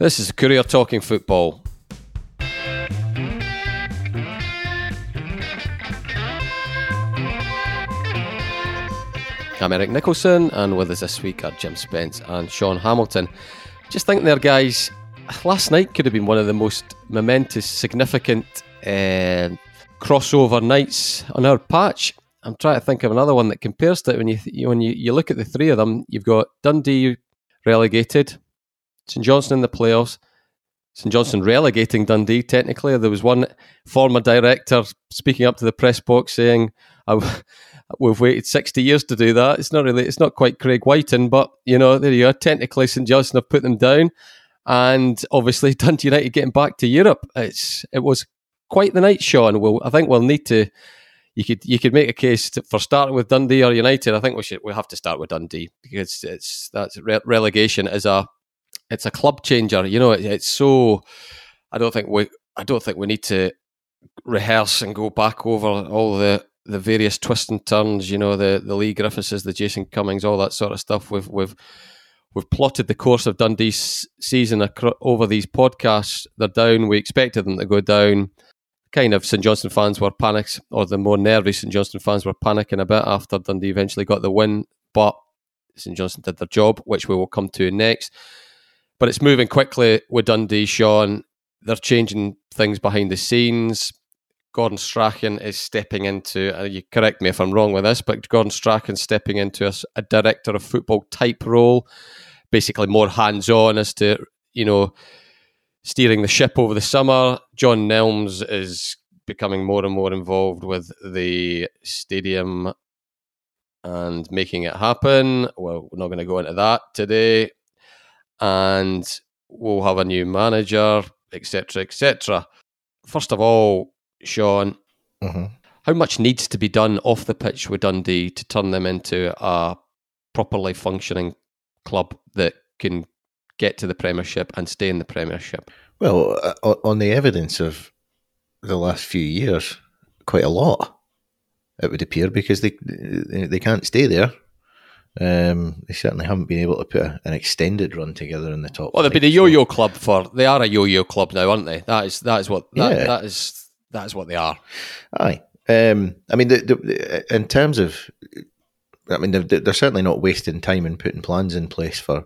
This is Courier Talking Football. I'm Eric Nicholson, and with us this week are Jim Spence and Sean Hamilton. Just think there, guys, last night could have been one of the most momentous, significant uh, crossover nights on our patch. I'm trying to think of another one that compares to it. When you when you, you look at the three of them, you've got Dundee relegated, St Johnstone in the playoffs, St Johnstone relegating Dundee. Technically, there was one former director speaking up to the press box saying, "We've waited sixty years to do that." It's not really, it's not quite Craig Wighton, but you know, there you are. Technically, St Johnstone have put them down, and obviously Dundee United getting back to Europe. It's it was quite the night, Sean. Well, I think we'll need to. You could you could make a case to, for starting with Dundee or United. I think we should we have to start with Dundee because it's that's re- relegation is a it's a club changer. You know, it, it's so. I don't think we. I don't think we need to rehearse and go back over all the the various twists and turns. You know, the the Leigh Griffiths, the Jason Cummings, all that sort of stuff. We've we've we've plotted the course of Dundee's season acro- over these podcasts. They're down. We expected them to go down. Kind of St Johnstone fans were panicked, or the more nervy St Johnstone fans were panicking a bit after Dundee eventually got the win. But St Johnstone did their job, which we will come to next. But it's moving quickly with Dundee, Sean. They're changing things behind the scenes. Gordon Strachan is stepping into, uh, you correct me if I'm wrong with this, but Gordon Strachan stepping into a, a director of football type role, basically more hands on as to, you know, steering the ship over the summer. John Nelms is becoming more and more involved with the stadium and making it happen. Well, we're not going to go into that today and we'll have a new manager, etc., etc. First of all, Sean, mm-hmm. how much needs to be done off the pitch with Dundee to turn them into a properly functioning club that can get to the Premiership and stay in the Premiership? Well, uh, on the evidence of the last few years, quite a lot. It would appear because they they can't stay there um, they certainly haven't been able to put a, an extended run together in the top. Well, they've been a yo-yo club for. They are a yo-yo club now, aren't they? That is that is what that, yeah. that is that is what they are. Aye. Um, I mean, the, the, in terms of, I mean, they're, they're, certainly not wasting time in putting plans in place for,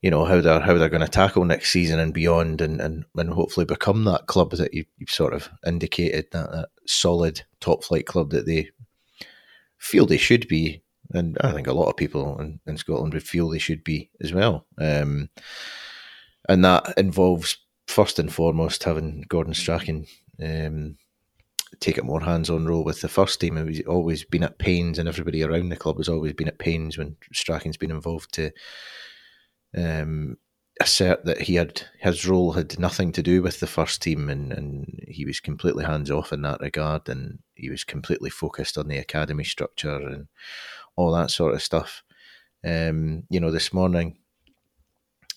you know, how they're how they're going to tackle next season and beyond, and and, and hopefully become that club that you, have sort of indicated that, that solid top flight club that they feel they should be and I think a lot of people in, in Scotland would feel they should be as well. Um, and that involves first and foremost having Gordon Strachan um, take a more hands-on role with the first team. He's always been at pains, and everybody around the club has always been at pains when Strachan's been involved to um, assert that he had his role had nothing to do with the first team, and, and he was completely hands off in that regard, and he was completely focused on the academy structure and all that sort of stuff. Um, you know, this morning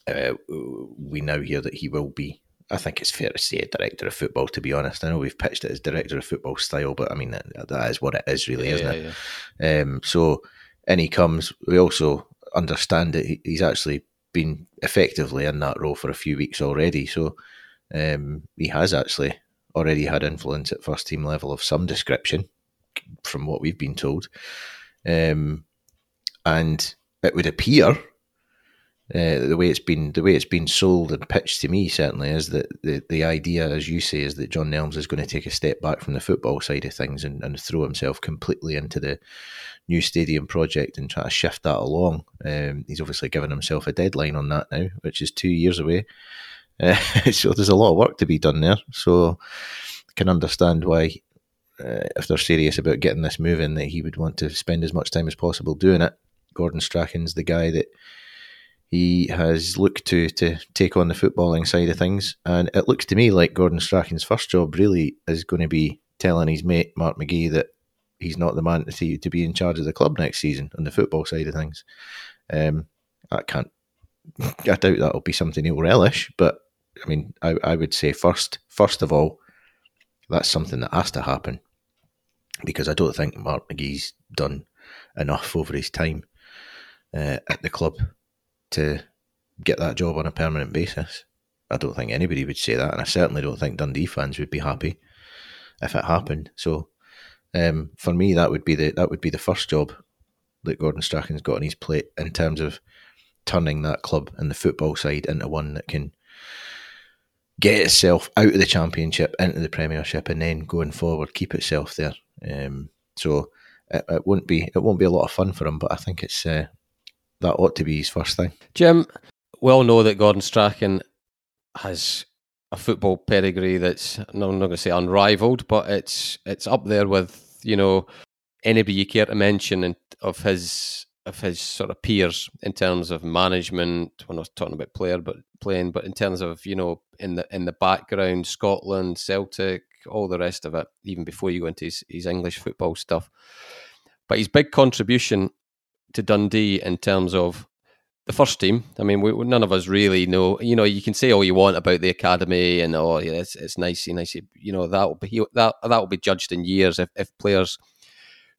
uh, we now hear that he will be. I think it's fair to say a director of football. To be honest, I know we've pitched it as director of football style, but I mean that, that is what it is, really, yeah, isn't it? Yeah. Um, so, and he comes. We also understand that he's actually been effectively in that role for a few weeks already. So, um, he has actually already had influence at first team level of some description, from what we've been told. Um, and it would appear uh, the way it's been the way it's been sold and pitched to me certainly is that the, the idea, as you say, is that John Nelms is going to take a step back from the football side of things and, and throw himself completely into the new stadium project and try to shift that along. Um, he's obviously given himself a deadline on that now, which is two years away. Uh, so there's a lot of work to be done there. So I can understand why uh, if they're serious about getting this moving, that he would want to spend as much time as possible doing it. Gordon Strachan's the guy that he has looked to to take on the footballing side of things, and it looks to me like Gordon Strachan's first job really is going to be telling his mate Mark McGhee that he's not the man to to be in charge of the club next season on the football side of things. Um, I can't. I doubt that'll be something he'll relish, but I mean, I, I would say first, first of all, that's something that has to happen because I don't think Mark McGhee's done enough over his time uh, at the club to get that job on a permanent basis. I don't think anybody would say that, and I certainly don't think Dundee fans would be happy if it happened. So, um, for me, that would be the that would be the first job that Gordon Strachan's got on his plate in terms of turning that club and the football side into one that can get itself out of the championship into the Premiership and then going forward keep itself there. Um, so it, it, won't be it won't be a lot of fun for him, but I think it's uh, that ought to be his first thing. Jim, we all know that Gordon Strachan has a football pedigree that's no, I'm not going to say unrivaled, but it's it's up there with you know anybody you care to mention and of his of his sort of peers in terms of management. I was talking about player, but playing, but in terms of you know in the in the background, Scotland, Celtic, all the rest of it, even before you go into his, his English football stuff. But his big contribution to Dundee in terms of the first team. I mean, we, none of us really know. You know, you can say all you want about the academy and oh, yeah, it's it's nice, nice. You know, that will be that that will be judged in years if, if players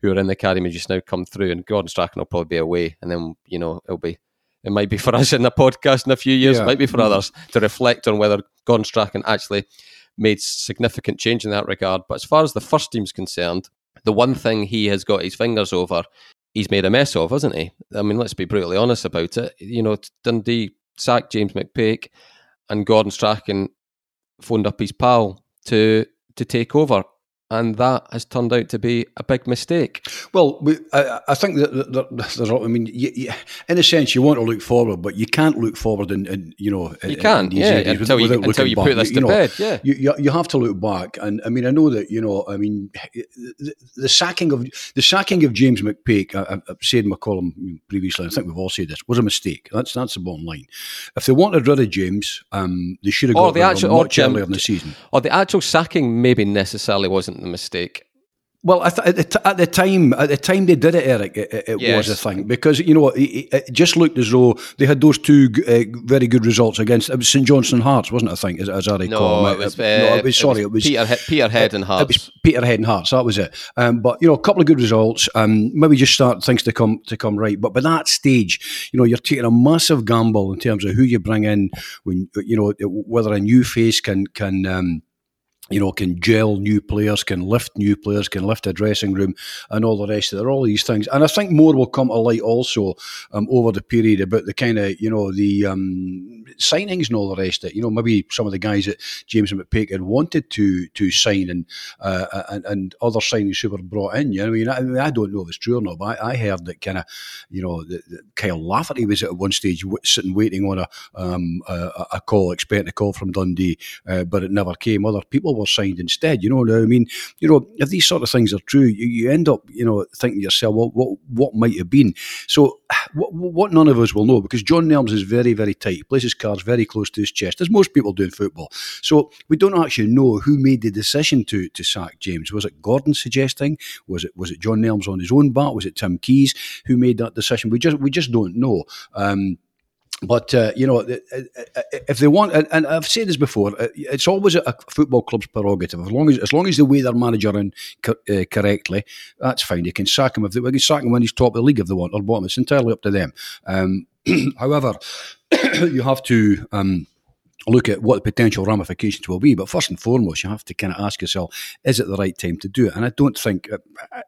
who are in the academy just now come through, and Gordon Strachan will probably be away, and then you know it'll be it might be for us in the podcast in a few years, yeah. it might be for mm-hmm. others to reflect on whether Gordon Strachan actually made significant change in that regard. But as far as the first team's concerned, the one thing he has got his fingers over, he's made a mess of, hasn't he? I mean, let's be brutally honest about it. You know, Dundee sacked James McPake, and Gordon Strachan phoned up his pal to to take over and that has turned out to be a big mistake. Well, we, I, I, think that, that, that I mean, you, you, in a sense, you want to look forward, but you can't look forward in, in you know, you can't, yeah, until you, until you back. put this to know, bed, yeah. You, you have to look back, and I mean, I know that you know, I mean, the, the sacking of the sacking of James McPake, I, have said in my column previously, I think we've all said this, was a mistake. That's that's the bottom line. If they wanted rid of James, um, they should have got the actual, much earlier in the season. Or the actual sacking maybe necessarily wasn't the mistake. Well, th- at, the t- at, the time, at the time they did it, Eric, it, it yes. was a thing because you know it, it, just looked as though they had those two uh, very good results against it was St Johnstone Hearts, wasn't it? I think, as, as I recall. No, it was, uh, no, it was sorry, it was, Peter, Peterhead and Hearts. It was Peterhead and Hearts. That was it. Um, but you know, a couple of good results. Um, maybe just start things to come to come right. But by that stage, you know, you're taking a massive gamble in terms of who you bring in when you know whether a new face can can. Um, you know, can gel new players, can lift new players, can lift a dressing room, and all the rest of it. All these things, and I think more will come to light also um, over the period about the kind of you know the um, signings and all the rest of it. You know, maybe some of the guys that James McPake had wanted to to sign, and uh, and, and other signings who were brought in. You know, I mean, I, I, don't know if it's true or not, but I, I heard that kind of you know that, Kyle Lafferty was at one stage sitting waiting on a, um, a, a call, expecting a call from Dundee, uh, but it never came. Other people signed instead. You know, I mean, you know, if these sort of things are true, you, you end up, you know, thinking to yourself, well, what what might have been? So, what, what none of us will know because John Nelms is very, very tight. He plays his cards very close to his chest, as most people do in football. So we don't actually know who made the decision to to sack James. Was it Gordon suggesting? Was it was it John Nelms on his own bat? Was it Tim Keyes who made that decision? We just we just don't know. Um, but uh, you know, if they want, and I've said this before, uh, it's always a football club's prerogative. As long as as long as they weigh their manager in uh, correctly, that's fine. You can sack him if they, they can sack him when he's top of the league if they want or bottom. It's entirely up to them. Um, however, you have to. Um, look at what the potential ramifications will be. But first and foremost, you have to kind of ask yourself, is it the right time to do it? And I don't think, uh,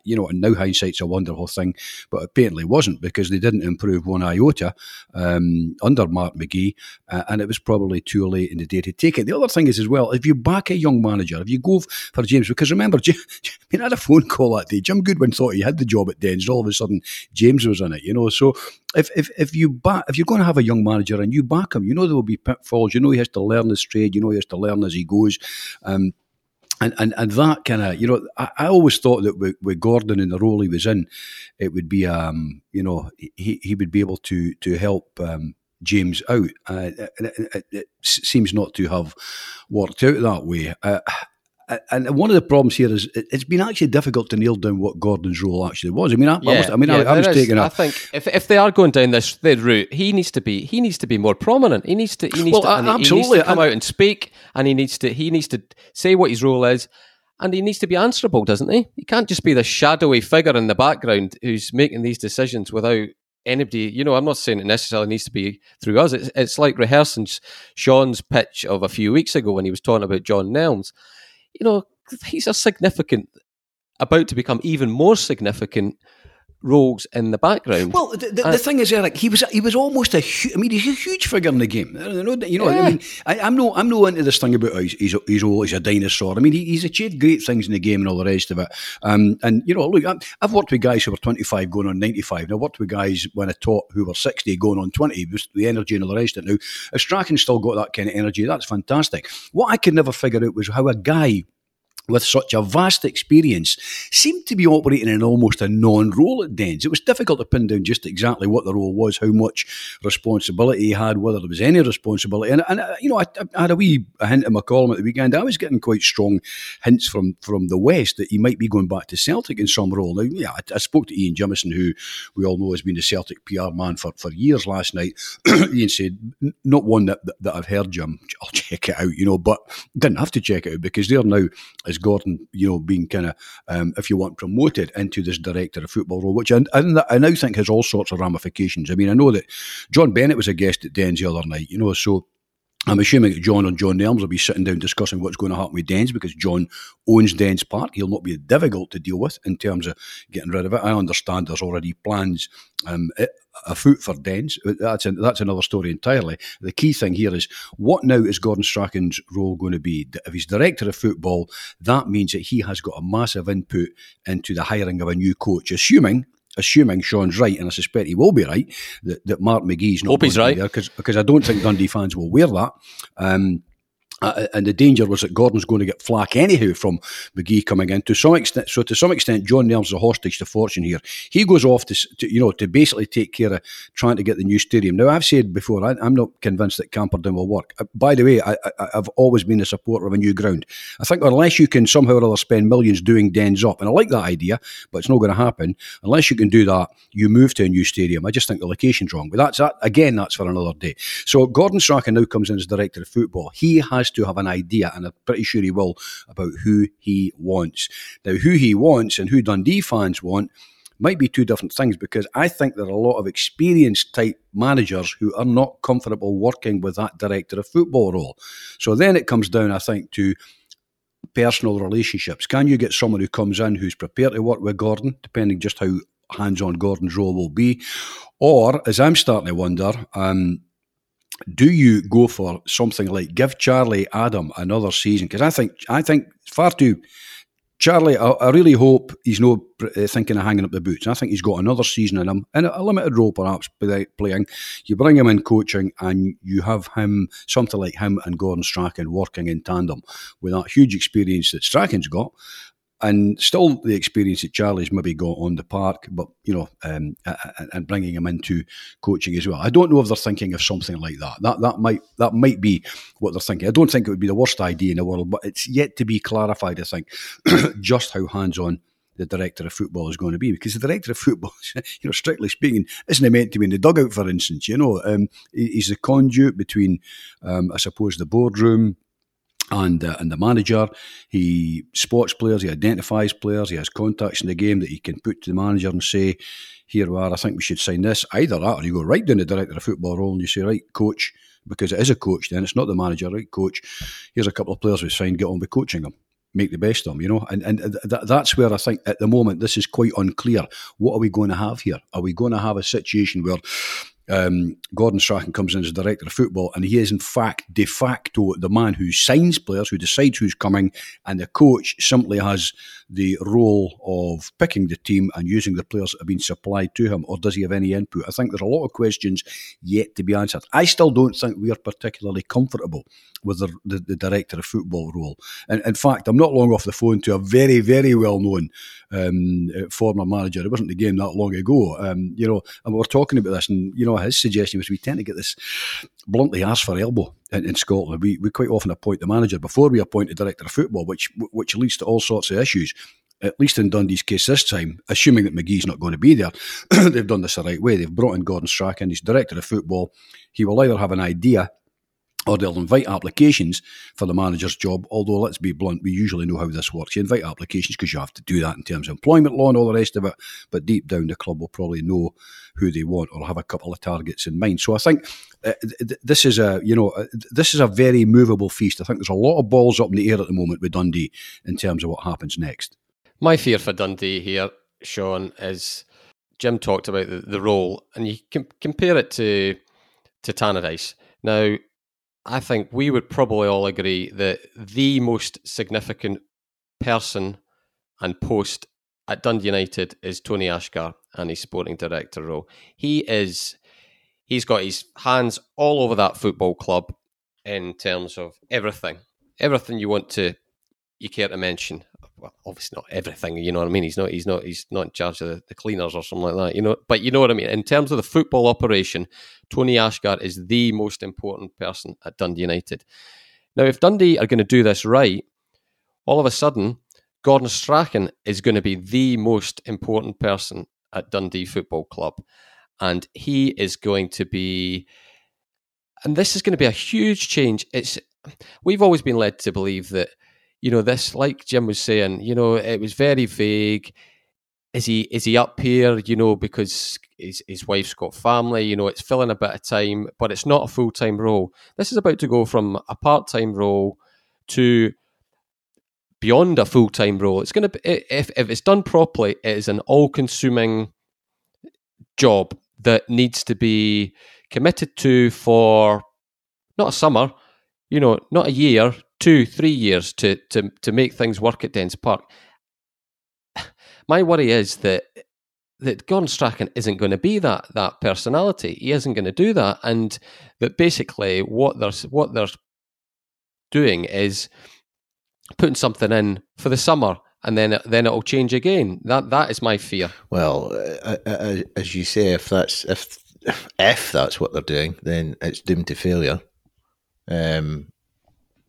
you know, and now hindsight's a wonderful thing, but apparently wasn't because they didn't improve one iota um, under Mark McGhee, uh, and it was probably too late in the day to take it. The other thing is as well, if you back a young manager, if you go for James, because remember, I mean, I had a phone call that day. Jim Goodwin thought he had the job at Dens, all of a sudden James was in it, you know. So if if if you back, if you're going to have a young manager and you back him, you know there will be pitfalls. You know he has to learn his trade. You know he has to learn as he goes. Um, and, and, and that kind of, you know, I, I, always thought that with, with, Gordon in the role he was in, it would be, um, you know, he, he would be able to to help um, James out. Uh, it, it, it, seems not to have worked out that way. Uh, and one of the problems here is it's been actually difficult to nail down what Gordon's role actually was. I mean, I, yeah, I, was, I mean, yeah, I, I was taking. A, I think if, if they are going down this route, he needs to be he needs to be more prominent. He needs to he needs, well, to, absolutely. He needs to come out and speak, and he needs to he needs to say what his role is, and he needs to be answerable, doesn't he? He can't just be the shadowy figure in the background who's making these decisions without anybody, you know, I'm not saying it necessarily needs to be through us. It's, it's like rehearsing Sean's pitch of a few weeks ago when he was talking about John Nelms. You know, these are significant, about to become even more significant roles in the background. Well, the, the, the, thing is, Eric, he was he was almost a. Hu- I mean, he's a huge figure in the game. You know, yeah. I mean, I, am no I'm no into this thing about oh, he's he's, he's he's a dinosaur. I mean, he, he's achieved great things in the game and all the rest of it. Um, and you know, look, i have worked with guys who were 25 going on 95. And I worked with guys when I taught who were 60 going on 20. With the energy and all the rest of it. Now, if Strachan still got that kind of energy, that's fantastic. What I could never figure out was how a guy with such a vast experience, seemed to be operating in almost a non role at Dens. It was difficult to pin down just exactly what the role was, how much responsibility he had, whether there was any responsibility. And, and uh, you know, I, I, had a wee a hint in my column at the weekend. I was getting quite strong hints from, from the West that he might be going back to Celtic in some role. Now, yeah, I, I spoke to Ian Jimison, who we all know has been the Celtic PR man for, for years last night. Ian said, not one that, that, that I've heard, Jim. I'll check it out, you know, but didn't have to check it out because they're now as Gordon, you know, being kind of, um, if you want, promoted into this director of football role, which I, I, now think has all sorts of ramifications. I mean, I know that John Bennett was a guest at Dens the other night, you know, so I'm assuming that John and John Nelms will be sitting down discussing what's going to happen with Dens because John owns Dens Park. He'll not be difficult to deal with in terms of getting rid of it. I understand there's already plans um, afoot for Dens. That's a, that's another story entirely. The key thing here is what now is Gordon Strachan's role going to be? If he's director of football, that means that he has got a massive input into the hiring of a new coach, assuming assuming Sean's right, and I suspect he will be right, that, that Mark McGhee's not Hope he's right. there because I don't think Dundee fans will wear that. Um, uh, and the danger was that Gordon's going to get flack anyhow from McGhee coming in to some extent. So to some extent, John Nelms is a hostage to fortune here. He goes off to, to, you know to basically take care of trying to get the new stadium. Now I've said before I, am not convinced that Camperdown will work. Uh, by the way, I, have always been a supporter of a new ground. I think unless you can somehow or other spend millions doing dens up, and I like that idea, but it's not going to happen unless you can do that. You move to a new stadium. I just think the location's wrong. But that's that again. That's for another day. So Gordon Strachan now comes in as director of football. He has has to have an idea, and I'm pretty sure he will, about who he wants. Now, who he wants and who Dundee fans want might be two different things because I think there are a lot of experienced type managers who are not comfortable working with that director of football role. So then it comes down, I think, to personal relationships. Can you get someone who comes in who's prepared to work with Gordon, depending just how hands on Gordon's role will be? Or, as I'm starting to wonder, um, do you go for something like give Charlie Adam another season? Because I think I think far too. Charlie, I, I really hope he's not uh, thinking of hanging up the boots. I think he's got another season in him, in a, a limited role perhaps playing. You bring him in coaching, and you have him something like him and Gordon Strachan working in tandem with that huge experience that Strachan's got, and still the experience that Charlie's maybe got on the park, but you know, um, and bringing him into coaching as well. I don't know if they're thinking of something like that. That that might that might be what they're thinking. I don't think it would be the worst idea in the world, but it's yet to be clarified. I think just how hands on the director of football is going to be because the director of football, you know, strictly speaking, isn't meant to be in the dugout, for instance. You know, um, he's the conduit between, um, I suppose, the boardroom and uh, and the manager. He spots players, he identifies players, he has contacts in the game that he can put to the manager and say, "Here we are. I think we should sign this." Either that, or you go right down the director of football role and you say, "Right, coach." Because it is a coach, then it's not the manager, right? Coach, here's a couple of players we've signed. Get on with coaching them make the best of them, you know. And and th- that's where I think at the moment this is quite unclear. What are we going to have here? Are we going to have a situation where um, Gordon Strachan comes in as director of football, and he is in fact de facto the man who signs players, who decides who's coming, and the coach simply has the role of picking the team and using the players that have been supplied to him, or does he have any input? I think there are a lot of questions yet to be answered. I still don't think we are particularly comfortable with the, the, the director of football role. And in fact, I'm not long off the phone to a very, very well known um, former manager. It wasn't the game that long ago, um, you know, and we are talking about this, and you know, his suggestion was we tend to get this bluntly ask for elbow in, in, Scotland. We, we quite often appoint the manager before we appoint the director of football, which which leads to all sorts of issues. At least in Dundee's case this time, assuming that McGhee's not going to be there, they've done this the right way. They've brought in Gordon Strachan, he's director of football. He will either have an idea or they'll invite applications for the manager's job. Although, let's be blunt, we usually know how this works. You invite applications because you have to do that in terms of employment law and all the rest of it. But deep down, the club will probably know who they want or have a couple of targets in mind. So I think uh, th- this is a you know uh, this is a very movable feast. I think there's a lot of balls up in the air at the moment with Dundee in terms of what happens next. My fear for Dundee here, Sean, is Jim talked about the, the role, and you can compare it to to Tannadice. Now, I think we would probably all agree that the most significant person and post at Dundee United is Tony Asghar and his sporting director role. He is he's got his hands all over that football club in terms of everything. Everything you want to you care to mention. Well, obviously not everything, you know what I mean? He's not he's not he's not in charge of the, the cleaners or something like that, you know. But you know what I mean? In terms of the football operation, Tony Asghar is the most important person at Dundee United. Now, if Dundee are going to do this right, all of a sudden, Gordon Strachan is going to be the most important person at Dundee Football Club. And he is going to be, and this is going to be a huge change. It's, we've always been led to believe that, you know, this, like Jim was saying, you know, it was very vague is he is he up here? You know, because his his wife's got family. You know, it's filling a bit of time, but it's not a full time role. This is about to go from a part time role to beyond a full time role. It's going to be if if it's done properly, it is an all consuming job that needs to be committed to for not a summer, you know, not a year, two, three years to to to make things work at Dens Park my worry is that that Gordon Strachan isn't going to be that that personality. He isn't going to do that, and that basically what they're what they're doing is putting something in for the summer, and then then it'll change again. That that is my fear. Well, uh, uh, uh as you say, if that's if if that's what they're doing, then it's doomed to failure. Um,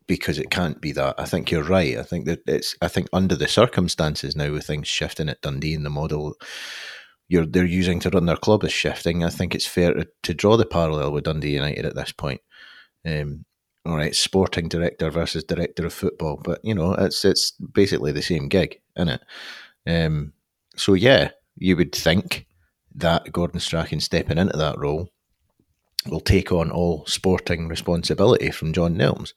because it can't be that. I think you're right. I think that it's. I think under the circumstances now, with things shifting at Dundee and the model you're they're using to run their club is shifting. I think it's fair to, to draw the parallel with Dundee United at this point. Um, all right, sporting director versus director of football, but you know it's it's basically the same gig, isn't it? Um, so yeah, you would think that Gordon Strachan stepping into that role will take on all sporting responsibility from John Nelms.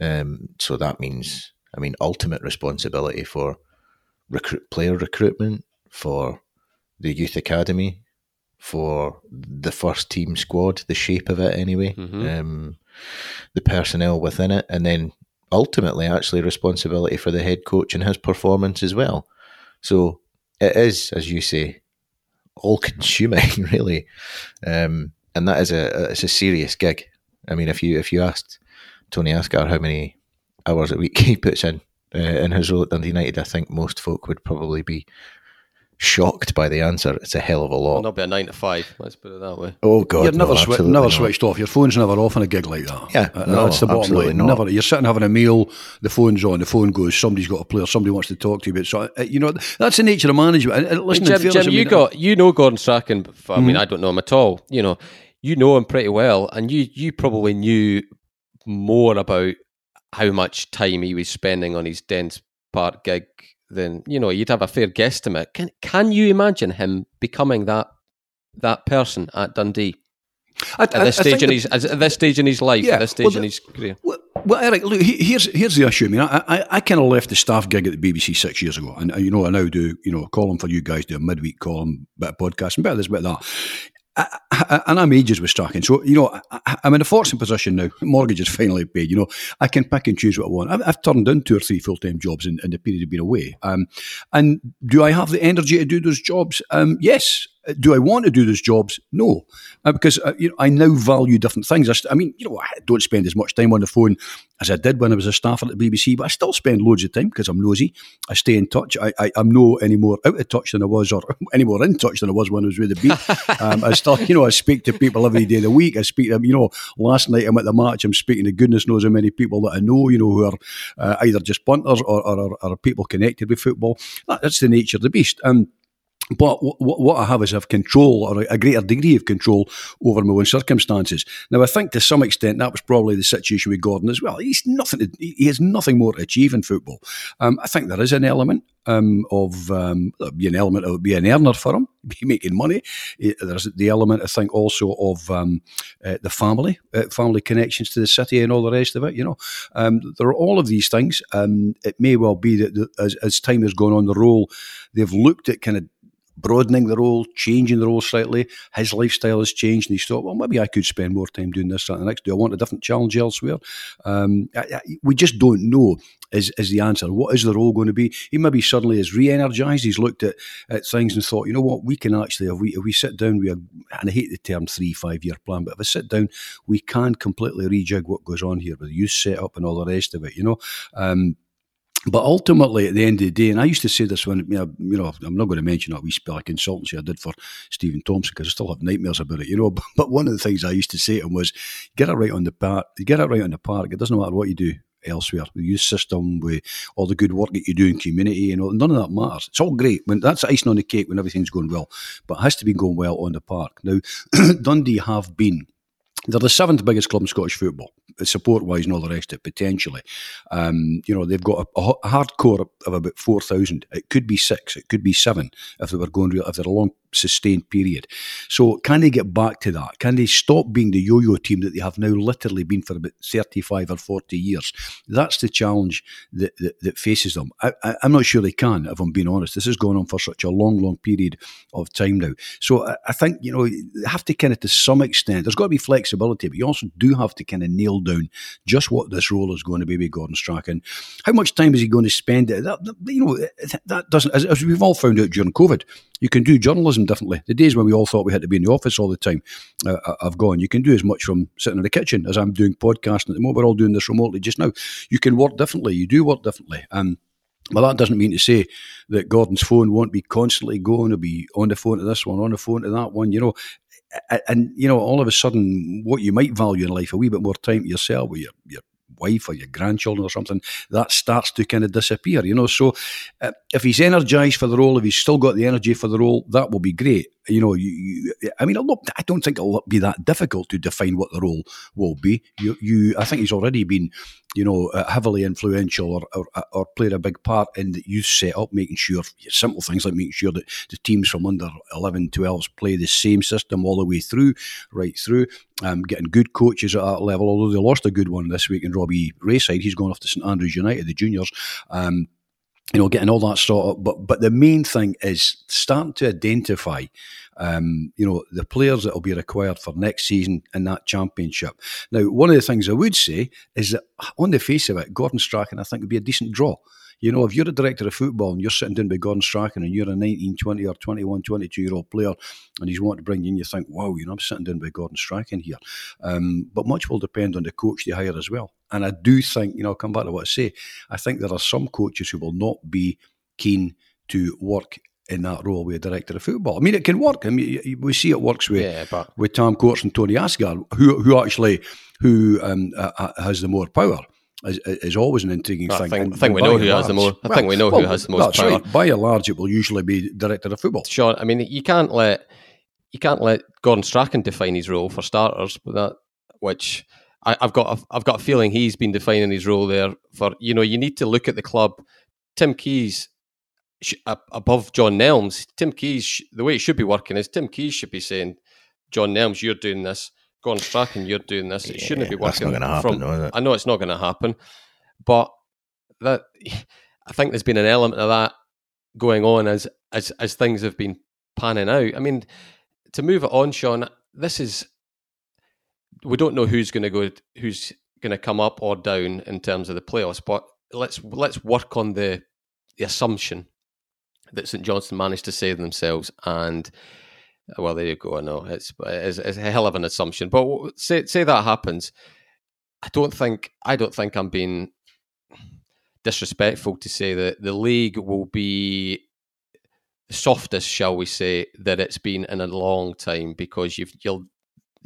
Um, so that means, I mean, ultimate responsibility for recruit player recruitment, for the youth academy, for the first team squad, the shape of it anyway, mm-hmm. um, the personnel within it, and then ultimately actually responsibility for the head coach and his performance as well. So it is, as you say, all consuming really, um, and that is a it's a serious gig. I mean, if you if you asked Tony Asghar how many hours a week he puts in uh, in his role at Dundee United, I think most folk would probably be shocked by the answer. It's a hell of a lot. It'll not be a nine to five. Let's put it that way. Oh God, you're never no, swi- never not. switched off. Your phone's never off on a gig like that. Yeah, uh, no, that's the bottom line. Not. Never. You're sitting having a meal. The phone's on. The phone goes. Somebody's got a player. Somebody wants to talk to you. But so uh, you know that's the nature of management. And, listen, Jim, Jim, you got you know Gordon Strachan. I mm-hmm. mean, I don't know him at all. You know, you know him pretty well, and you you probably knew more about how much time he was spending on his Dens Park gig, than you know you'd have a fair guesstimate. Can can you imagine him becoming that that person at Dundee? I, at this I, stage in his at this stage in his life, yeah, at this stage well, in his career. Well, well, Eric, look, here's here's the issue. I mean, I I, I kind of left the staff gig at the BBC six years ago, and you know I now do you know a column for you guys, do a midweek column, bit of podcast, and bit of this, bit of that. I, and I'm ages with Strachan. So, you know, I, am in a fortunate position now. Mortgage is finally paid. You know, I can pick and choose what I want. I've, I've turned down two or three full time jobs in, in, the period of being away. Um, and do I have the energy to do those jobs? Um, yes. Do I want to do those jobs? No, uh, because uh, you know I now value different things. I, st- I, mean, you know, I don't spend as much time on the phone as I did when I was a staffer at the BBC, but I still spend loads of time because I'm nosy. I stay in touch. I, I, am no any more out of touch than I was, or any more in touch than I was when I was with the beat. um, I still, you know, I speak to people every day of the week. I speak to them. You know, last night I'm at the match. I'm speaking to goodness knows how many people that I know. You know, who are uh, either just punters or, or, or, people connected with football. That's the nature of the beast. Um, But what I have is I have control or a greater degree of control over my own circumstances. Now, I think to some extent that was probably the situation with Gordon as well. He's nothing. To, he has nothing more to achieve in football. Um, I think there is an element um, of um, be an element of be an earner for him, be making money. There's the element I think also of um, uh, the family, uh, family connections to the city, and all the rest of it. You know, um, there are all of these things. It may well be that the, as, as time has gone on, the role they've looked at kind of broadening the role, changing the role slightly. His lifestyle has changed, and he's thought, well, maybe I could spend more time doing this, and the next. Do I want a different challenge elsewhere? Um, I, I, we just don't know. Is, is the answer? What is the role going to be? He maybe suddenly is re-energized. He's looked at, at things and thought, you know what, we can actually, if we if we sit down, we are, and I hate the term three five year plan, but if I sit down, we can completely rejig what goes on here with the youth setup and all the rest of it. You know. Um, but ultimately, at the end of the day, and I used to say this when, you know, I'm not going to mention that we spell consultancy I did for Stephen Thompson because I still have nightmares about it, you know. But one of the things I used to say to him was, get it right on the park, get it right on the park. It doesn't matter what you do elsewhere. The system, with all the good work that you do in community, you know, none of that matters. It's all great when that's icing on the cake when everything's going well, but it has to be going well on the park. Now, Dundee have been they're the seventh biggest club in Scottish football, support wise and all the rest of it, potentially. Um, you know, they've got a, a hardcore of about 4,000. It could be six, it could be seven if they were going real, if they're a long sustained period. So, can they get back to that? Can they stop being the yo yo team that they have now literally been for about 35 or 40 years? That's the challenge that, that, that faces them. I, am not sure they can, if I'm being honest. This has gone on for such a long, long period of time now. So, I, I think, you know, they have to kind of, to some extent, there's got to be flexibility, but you also do have to kind of nail down just what this role is going to be with Gordon Strachan. How much time is he going to spend? That, that you know, that doesn't, as, as we've all found out during COVID, you can do journalism differently. The days when we all thought we had to be in the office all the time uh, have gone. You can do as much from sitting in the kitchen as I'm doing podcasting at the moment. We're all doing this remotely just now. You can work differently. You do work differently. Um, well, that doesn't mean to say that Gordon's phone won't be constantly going to be on the phone to this one, on the phone to that one, you know. And, you know, all of a sudden, what you might value in life, a wee bit more time to yourself with your, your wife or your grandchildren or something, that starts to kind of disappear, you know. So uh, if he's energised for the role, if he's still got the energy for the role, that will be great. You know, you, you, I mean, I don't think it'll be that difficult to define what the role will be. You, you I think he's already been you know, uh, heavily influential or, or, or played a big part in the youth setup, making sure simple things like making sure that the teams from under 11, 12s play the same system all the way through, right through. Um, getting good coaches at that level, although they lost a good one this week in Robbie Rayside. He's gone off to St Andrews United, the juniors. Um, you know, getting all that sort of, but but the main thing is starting to identify um, you know, the players that will be required for next season in that championship. Now, one of the things I would say is that on the face of it, Gordon Strachan, I think, would be a decent draw. You know, if you're a director of football and you're sitting down by Gordon Strachan and you're a 19, 20 or 21, 22 year old player and he's wanting to bring you in, you think, wow, you know, I'm sitting down by Gordon Strachan here. Um, but much will depend on the coach they hire as well. And I do think, you know, I'll come back to what I say, I think there are some coaches who will not be keen to work in that role with a director of football. I mean, it can work. I mean, we see it works with yeah, but... with Tam Courts and Tony Asghar, who who actually who um, uh, has the more power. Is, is always an intriguing I thing. Think, I think we know who large, has the more. I well, think we know well, who has the most power. Right. By and large, it will usually be director of football. Sean, I mean, you can't let you can't let Gordon Strachan define his role for starters. But that, which I, have got, a, I've got a feeling he's been defining his role there for. You know, you need to look at the club. Tim Keyes above John Nelms. Tim Keyes, the way it should be working is Tim Keyes should be saying, John Nelms, you're doing this. Gordon Strachan, you're doing this. It shouldn't be working. That's not happen, though, I know it's not going to happen, but that I think there's been an element of that going on as as as things have been panning out. I mean, to move it on, Sean, this is we don't know who's going to go, who's going to come up or down in terms of the playoffs, but let's let's work on the the assumption that St Johnstone managed to save themselves. And well, there you go. I know it's, it's, it's a hell of an assumption, but say say that happens. I don't think I don't think I'm being disrespectful to say that the league will be softest, shall we say, that it's been in a long time because you've you'll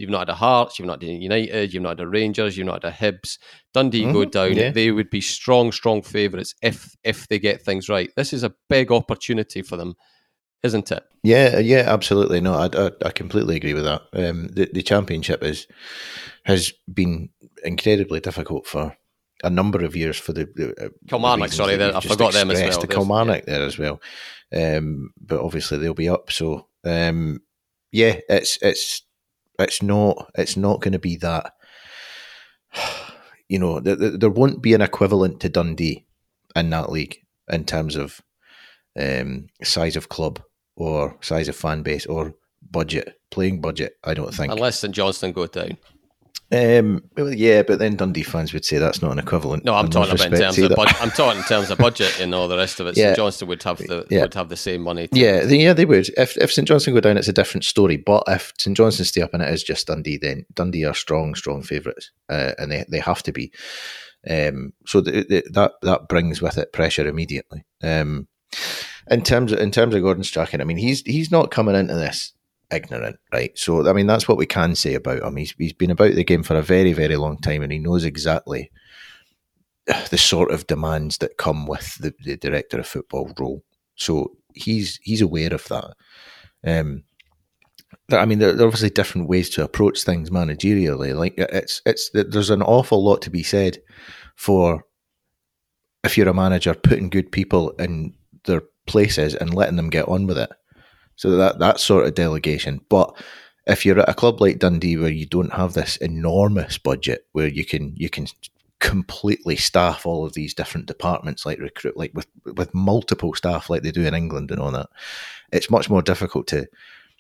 You've not had a Hearts, you've not had a United, you've not had a Rangers, you've not had a Hibs. Dundee mm-hmm. go down, yeah. they would be strong, strong favourites if if they get things right. This is a big opportunity for them isn't it? Yeah, yeah, absolutely. No, I, I, I completely agree with that. Um, the the championship is has been incredibly difficult for a number of years for the, the uh, Kilmarnock. Sorry, I forgot them as well. The Kilmarnock yeah. there as well, um, but obviously they'll be up. So um, yeah, it's it's it's not it's not going to be that. You know, there, there won't be an equivalent to Dundee in that league in terms of um, size of club or size of fan base or budget, playing budget. I don't think unless St Johnstone go down. Um, well, yeah, but then Dundee fans would say that's not an equivalent. No, I'm talking about in terms of budget. I'm talking in terms of budget and all the rest of it. yeah. St Johnstone would have the yeah. would have the same money. yeah, they, yeah, they would. If if St Johnstone go down, it's a different story. But if St Johnstone stay up and it is just Dundee, then Dundee are strong, strong favourites, uh, and they they have to be. Um, so the, the, that that brings with it pressure immediately. Um, in terms of in terms of Gordon Strachan, I mean, he's he's not coming into this ignorant, right? So, I mean, that's what we can say about him. He's, he's been about the game for a very, very long time and he knows exactly the sort of demands that come with the, the director of football role. So he's he's aware of that. Um, I mean, there, are obviously different ways to approach things managerially. Like it's it's there's an awful lot to be said for if you're a manager putting good people in their places and letting them get on with it. So that that sort of delegation. But if you're at a club like Dundee where you don't have this enormous budget where you can you can completely staff all of these different departments like recruit like with with multiple staff like they do in England and all that, it's much more difficult to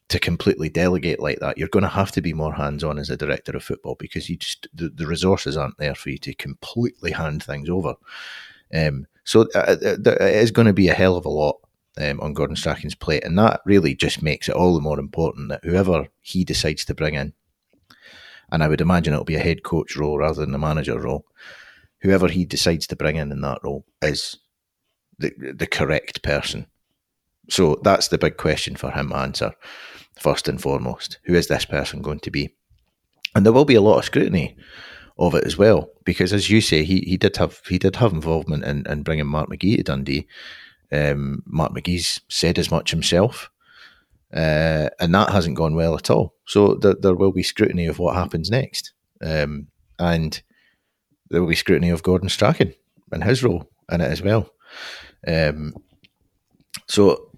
to completely delegate like that. You're going to have to be more hands on as a director of football because you just the, the resources aren't there for you to completely hand things over. Um, so uh, uh it is going to be a hell of a lot um, on Gordon Strachan's plate. And that really just makes it all the more important that whoever he decides to bring in, and I would imagine it'll be a head coach role rather than a manager role, whoever he decides to bring in in that role is the, the correct person. So that's the big question for him to answer, first and foremost. Who is this person going to be? And there will be a lot of scrutiny of it as well, because as you say, he, he did have he did have involvement in, in bringing Mark McGhee to Dundee, um, Mark McGhee's said as much himself, uh, and that hasn't gone well at all. So th- there will be scrutiny of what happens next, um, and there will be scrutiny of Gordon Strachan and his role in it as well. Um, so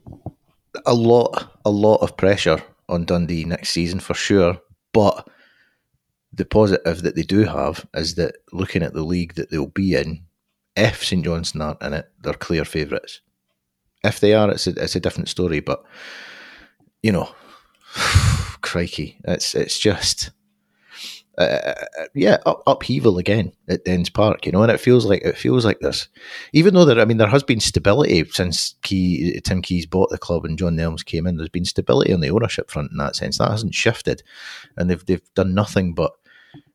a lot, a lot of pressure on Dundee next season for sure, but the positive that they do have is that looking at the league that they'll be in, if St Johnstone aren't in it, they're clear favourites. If they are, it's a, it's a different story. But you know, crikey, it's it's just. Uh, yeah, up, upheaval again at Dens Park, you know, and it feels like it feels like this. Even though there, I mean, there has been stability since Key, Tim Keyes bought the club and John Nelms came in. There's been stability on the ownership front in that sense. That hasn't shifted, and they've they've done nothing but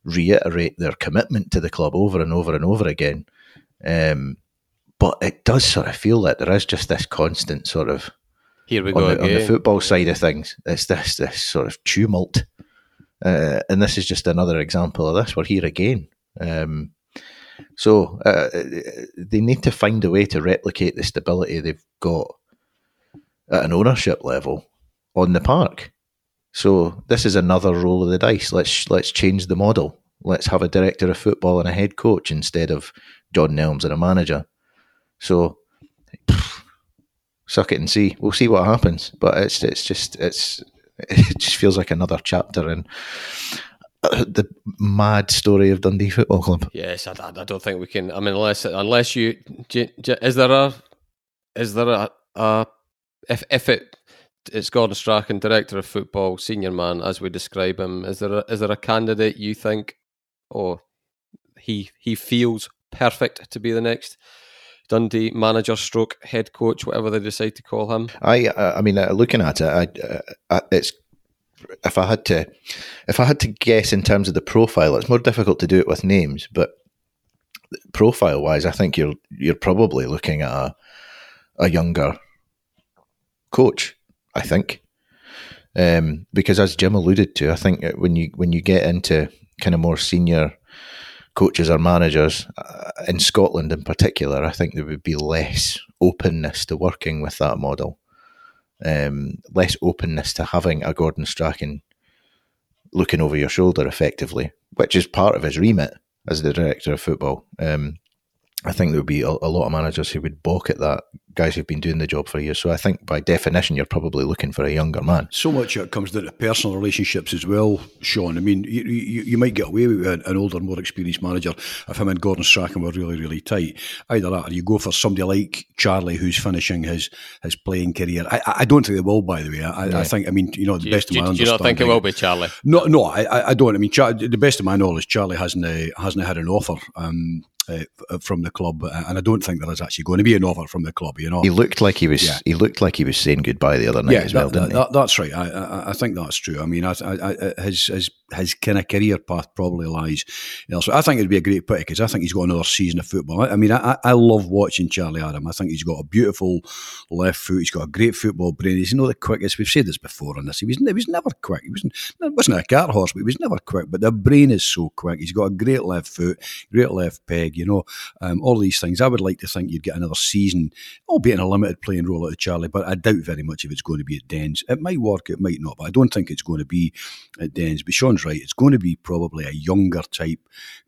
reiterate their commitment to the club over and over and over again. Um, but it does sort of feel like there is just this constant sort of here we go on the, on the football side of things. It's this this sort of tumult, uh, and this is just another example of this. We're here again. Um, so uh, they need to find a way to replicate the stability they've got at an ownership level on the park. So this is another roll of the dice. Let's let's change the model. Let's have a director of football and a head coach instead of John Nelms and a manager. So suck it and see. We'll see what happens. But it's it's just it's it just feels like another chapter in the mad story of Dundee Football Club. Yes, I, I don't think we can. I mean, unless unless you is there a is there a, a if if it it's Gordon Strachan, director of football, senior man, as we describe him. Is there a, is there a candidate you think, oh, he he feels perfect to be the next Dundee manager, stroke head coach, whatever they decide to call him. I, uh, I mean, uh, looking at it, I, uh, it's if I had to, if I had to guess in terms of the profile, it's more difficult to do it with names, but profile wise, I think you're you're probably looking at a, a younger coach. I think, um, because as Jim alluded to, I think when you when you get into kind of more senior coaches or managers uh, in Scotland in particular, I think there would be less openness to working with that model. um, less openness to having a Gordon Strachan looking over your shoulder effectively, which is part of his remit as the director of football. Um, I think there would be a, a, lot of managers who would balk at that, guys who've been doing the job for years. So I think by definition, you're probably looking for a younger man. So much it comes down to personal relationships as well, Sean. I mean, you, you, you might get away with an older, more experienced manager if him and Gordon Strachan were really, really tight. Either that or you go for somebody like Charlie who's finishing his, his playing career. I, I don't think they will, by the way. I, yeah. I think, I mean, you know, the do best you, of my Do you not think it will be Charlie? No, no, I, I don't. I mean, Char- the best of my knowledge, Charlie hasn't, uh, hasn't had an offer. Um, uh, from the club, uh, and I don't think there is actually going to be an offer from the club. You know, he looked like he was. Yeah. He looked like he was saying goodbye the other night yeah, as well, that, didn't that, that's right. I, I, I, think that's true. I mean, I, I, his his his kind of career path probably lies elsewhere. I think it'd be a great pity because I think he's got another season of football. I, mean, I, I love watching Charlie Adam. I think he's got a beautiful left foot. He's got a great football brain. He's not the quickest. We've said this before on this. He was he was never quick. He wasn't wasn't a cart horse, but he was never quick. But the brain is so quick. He's got a great left foot, great left peg. You know, um, all these things. I would like to think you'd get another season, albeit in a limited playing role out of Charlie. But I doubt very much if it's going to be at Dens. It might work. It might not. But I don't think it's going to be at Dens. But Sean's right. It's going to be probably a younger type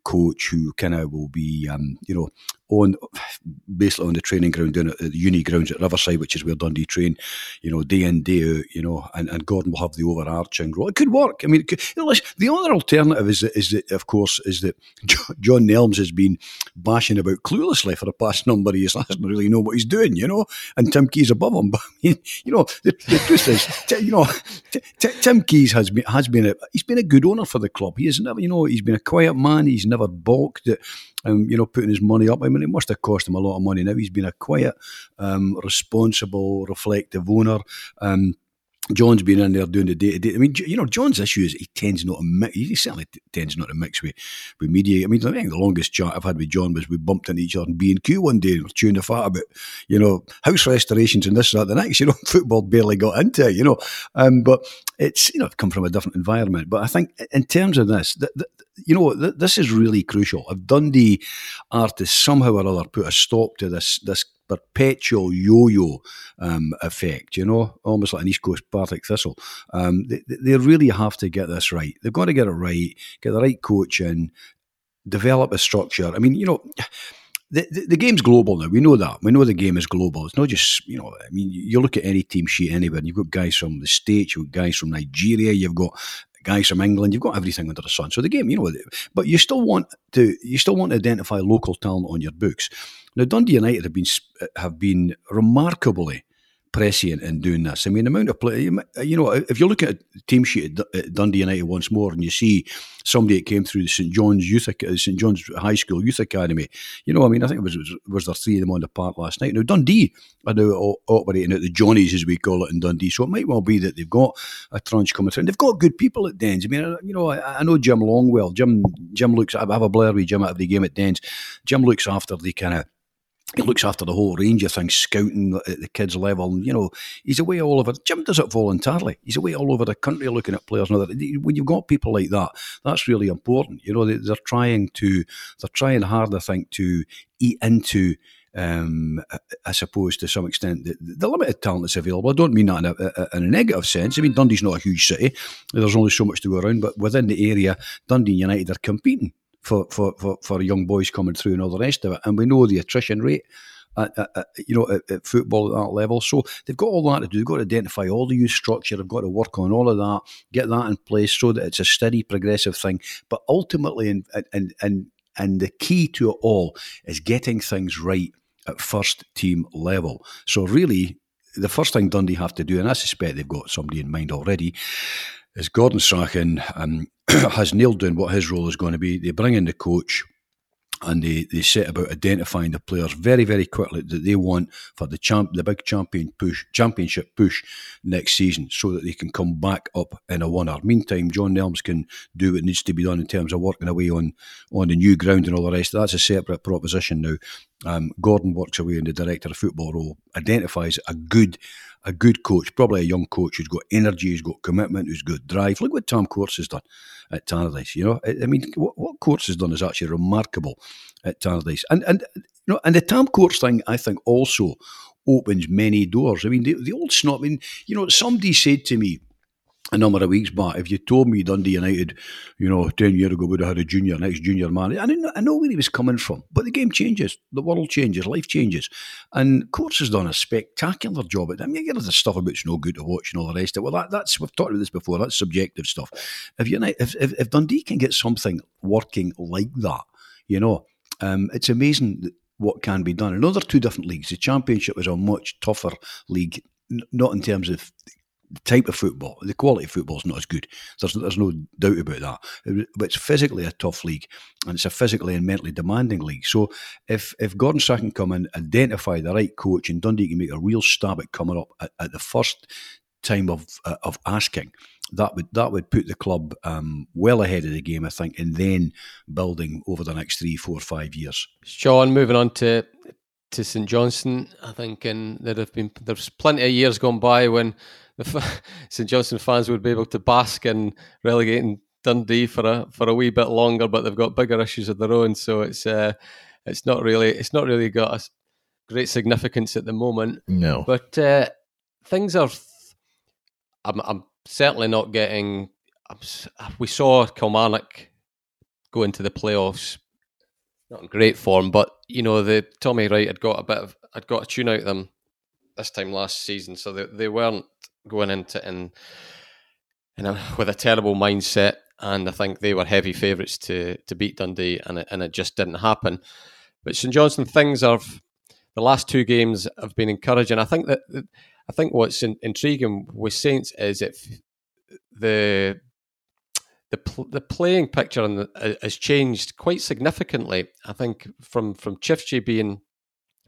coach who kind of will be, um, you know, on basically on the training ground down at the uni grounds at Riverside, which is where Dundee train, you know, day in day out, you know, and, and Gordon will have the overarching role. It could work. I mean, could, the other alternative is that, of course, is that John Nelms has been bashing about cluelessly for the past number of years. He doesn't really know what he's doing, you know, and Tim Keyes above him. But I mean, you know, the, the truth is, you know, t- t- Tim Keyes has been has been a he's been a good owner for the club. He has never, you know, he's been a quiet man. He's never balked at um, you know, putting his money up. I mean, it must have cost him a lot of money. Now he's been a quiet, um, responsible, reflective owner. Um, John's been in there doing the day to day. I mean, you know, John's issue is he tends not to mix. He certainly tends not to mix with, with media. I mean, I think the longest chat I've had with John was we bumped into each other in B and Q one day and were chewing the fat about, you know, house restorations and this, and that, the next. You know, football barely got into it. You know, um, but it's you know come from a different environment. But I think in terms of this, the, the, you know, th- this is really crucial. If Dundee to somehow or other put a stop to this this perpetual yo-yo um, effect, you know, almost like an East Coast Partick Thistle. Um, they, they really have to get this right. They've got to get it right, get the right coach in, develop a structure. I mean, you know. The, the, the, game's global now. We know that. We know the game is global. It's not just, you know, I mean, you look at any team sheet anywhere, and you've got guys from the States, you've got guys from Nigeria, you've got guys from England. You've got everything under the sun. So the game, you know, but you still want to you still want to identify local talent on your books. Now Dundee United have been have been remarkably prescient in doing this. I mean, the amount of play, you know, if you're looking at team sheet at Dundee United once more and you see somebody that came through the St John's Youth, uh, St John's High School Youth Academy, you know, I mean, I think it was, was there three of them on the park last night. Now, Dundee are now operating at the Johnnies, as we call it in Dundee, so it might well be that they've got a tranche coming through. And they've got good people at Dens. I mean, uh, you know, I, I know Jim Longwell. Jim, Jim looks, I have a with Jim at the game at Dens. Jim looks after the kind of he looks after the whole range of things, scouting at the kids' level. And, you know, he's away all over. Jim does it voluntarily. He's away all over the country looking at players. And when you've got people like that, that's really important. You know, they, are trying to, they're trying hard, I think, to eat into. Um, I suppose to some extent the, the, limited talent that's available. I don't mean that in a, in a, negative sense. I mean Dundee's not a huge city. There's only so much to go around, but within the area, Dundee United are competing for, for, for, for young boys coming through and all the rest of it. And we know the attrition rate. At, at, at, you know, at, football at that level. So they've got all that to do. They've got to identify all the youth structure. They've got to work on all of that, get that in place so that it's a steady, progressive thing. But ultimately, and and and and the key to it all is getting things right at first team level. So really, the first thing Dundee have to do, and I suspect they've got somebody in mind already, is Gordon Strachan um, has nailed down what his role is going to be. They bring in the coach and they, they set about identifying the players very very quickly that they want for the champ the big champion push championship push next season so that they can come back up in a winner. Meantime, John Nelms can do what needs to be done in terms of working away on on the new ground and all the rest. That's a separate proposition now. Um, Gordon works away in the director of football role, identifies a good a good coach, probably a young coach who's got energy, who's got commitment, who's got drive. Look what Tam Courts has done at Tannadice. You know, I, mean, what, what Courts has done is actually remarkable at Tannadice. And and you know, and the Tam Courts thing, I think, also opens many doors. I mean, the, the old snot. I mean, you know, somebody said to me a number of weeks back, if you told me Dundee United, you know, 10 years ago would have had a junior, next junior man, I, know, I know where he was coming from. But the game changes, the world changes, life changes. And Courts has done a spectacular job at that. I mean, you know, the stuff about it's no good to watch and all the rest of it. Well, that, that's, we've talked about this before, that's subjective stuff. If, United, if, if, if Dundee can get something working like that, you know, um, it's amazing what can be done. Another two different leagues. The Championship is a much tougher league, not in terms of the type of football, the quality of football is not as good. There's, there's no doubt about that. But it's physically a tough league, and it's a physically and mentally demanding league. So if if Gordon Strachan can come and identify the right coach, and Dundee can make a real stab at coming up at, at the first time of uh, of asking, that would that would put the club um, well ahead of the game, I think, and then building over the next three, four, five years. Sean, moving on to to St Johnstone, I think, and there have been there's plenty of years gone by when the St Johnstone fans would be able to bask in relegating Dundee for a for a wee bit longer, but they've got bigger issues of their own, so it's uh, it's not really it's not really got a great significance at the moment. No, but uh, things are. I'm, I'm certainly not getting. I'm, we saw Kilmarnock go into the playoffs not in great form, but you know the Tommy Wright had got a bit of had got a tune out of them this time last season, so they they weren't going into in, in a, with a terrible mindset, and I think they were heavy favourites to to beat Dundee, and it, and it just didn't happen. But St Johnstone things are the last two games have been encouraging. I think that I think what's in, intriguing with Saints is if the the the playing picture uh, has changed quite significantly. I think from from Ciftci being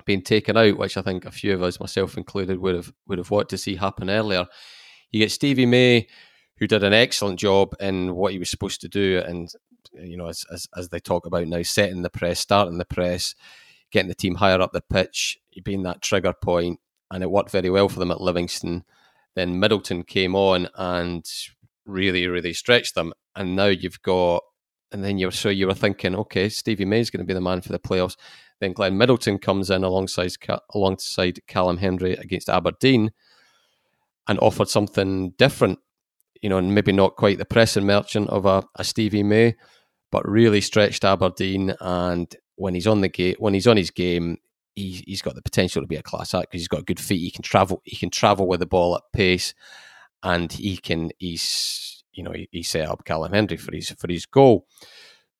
being taken out, which I think a few of us, myself included, would have would have wanted to see happen earlier. You get Stevie May, who did an excellent job in what he was supposed to do, and you know, as as, as they talk about now, setting the press, starting the press, getting the team higher up the pitch, being that trigger point, and it worked very well for them at Livingston. Then Middleton came on and really, really stretched them, and now you've got. And then you're so you were thinking, okay, Stevie May's going to be the man for the playoffs. Then Glenn Middleton comes in alongside alongside Callum Hendry against Aberdeen, and offered something different. You know, and maybe not quite the pressing merchant of a, a Stevie May, but really stretched Aberdeen. And when he's on the gate, when he's on his game, he, he's got the potential to be a class act because he's got good feet. He can travel. He can travel with the ball at pace, and he can. He's you know he, he set up Callum Hendry for his for his goal.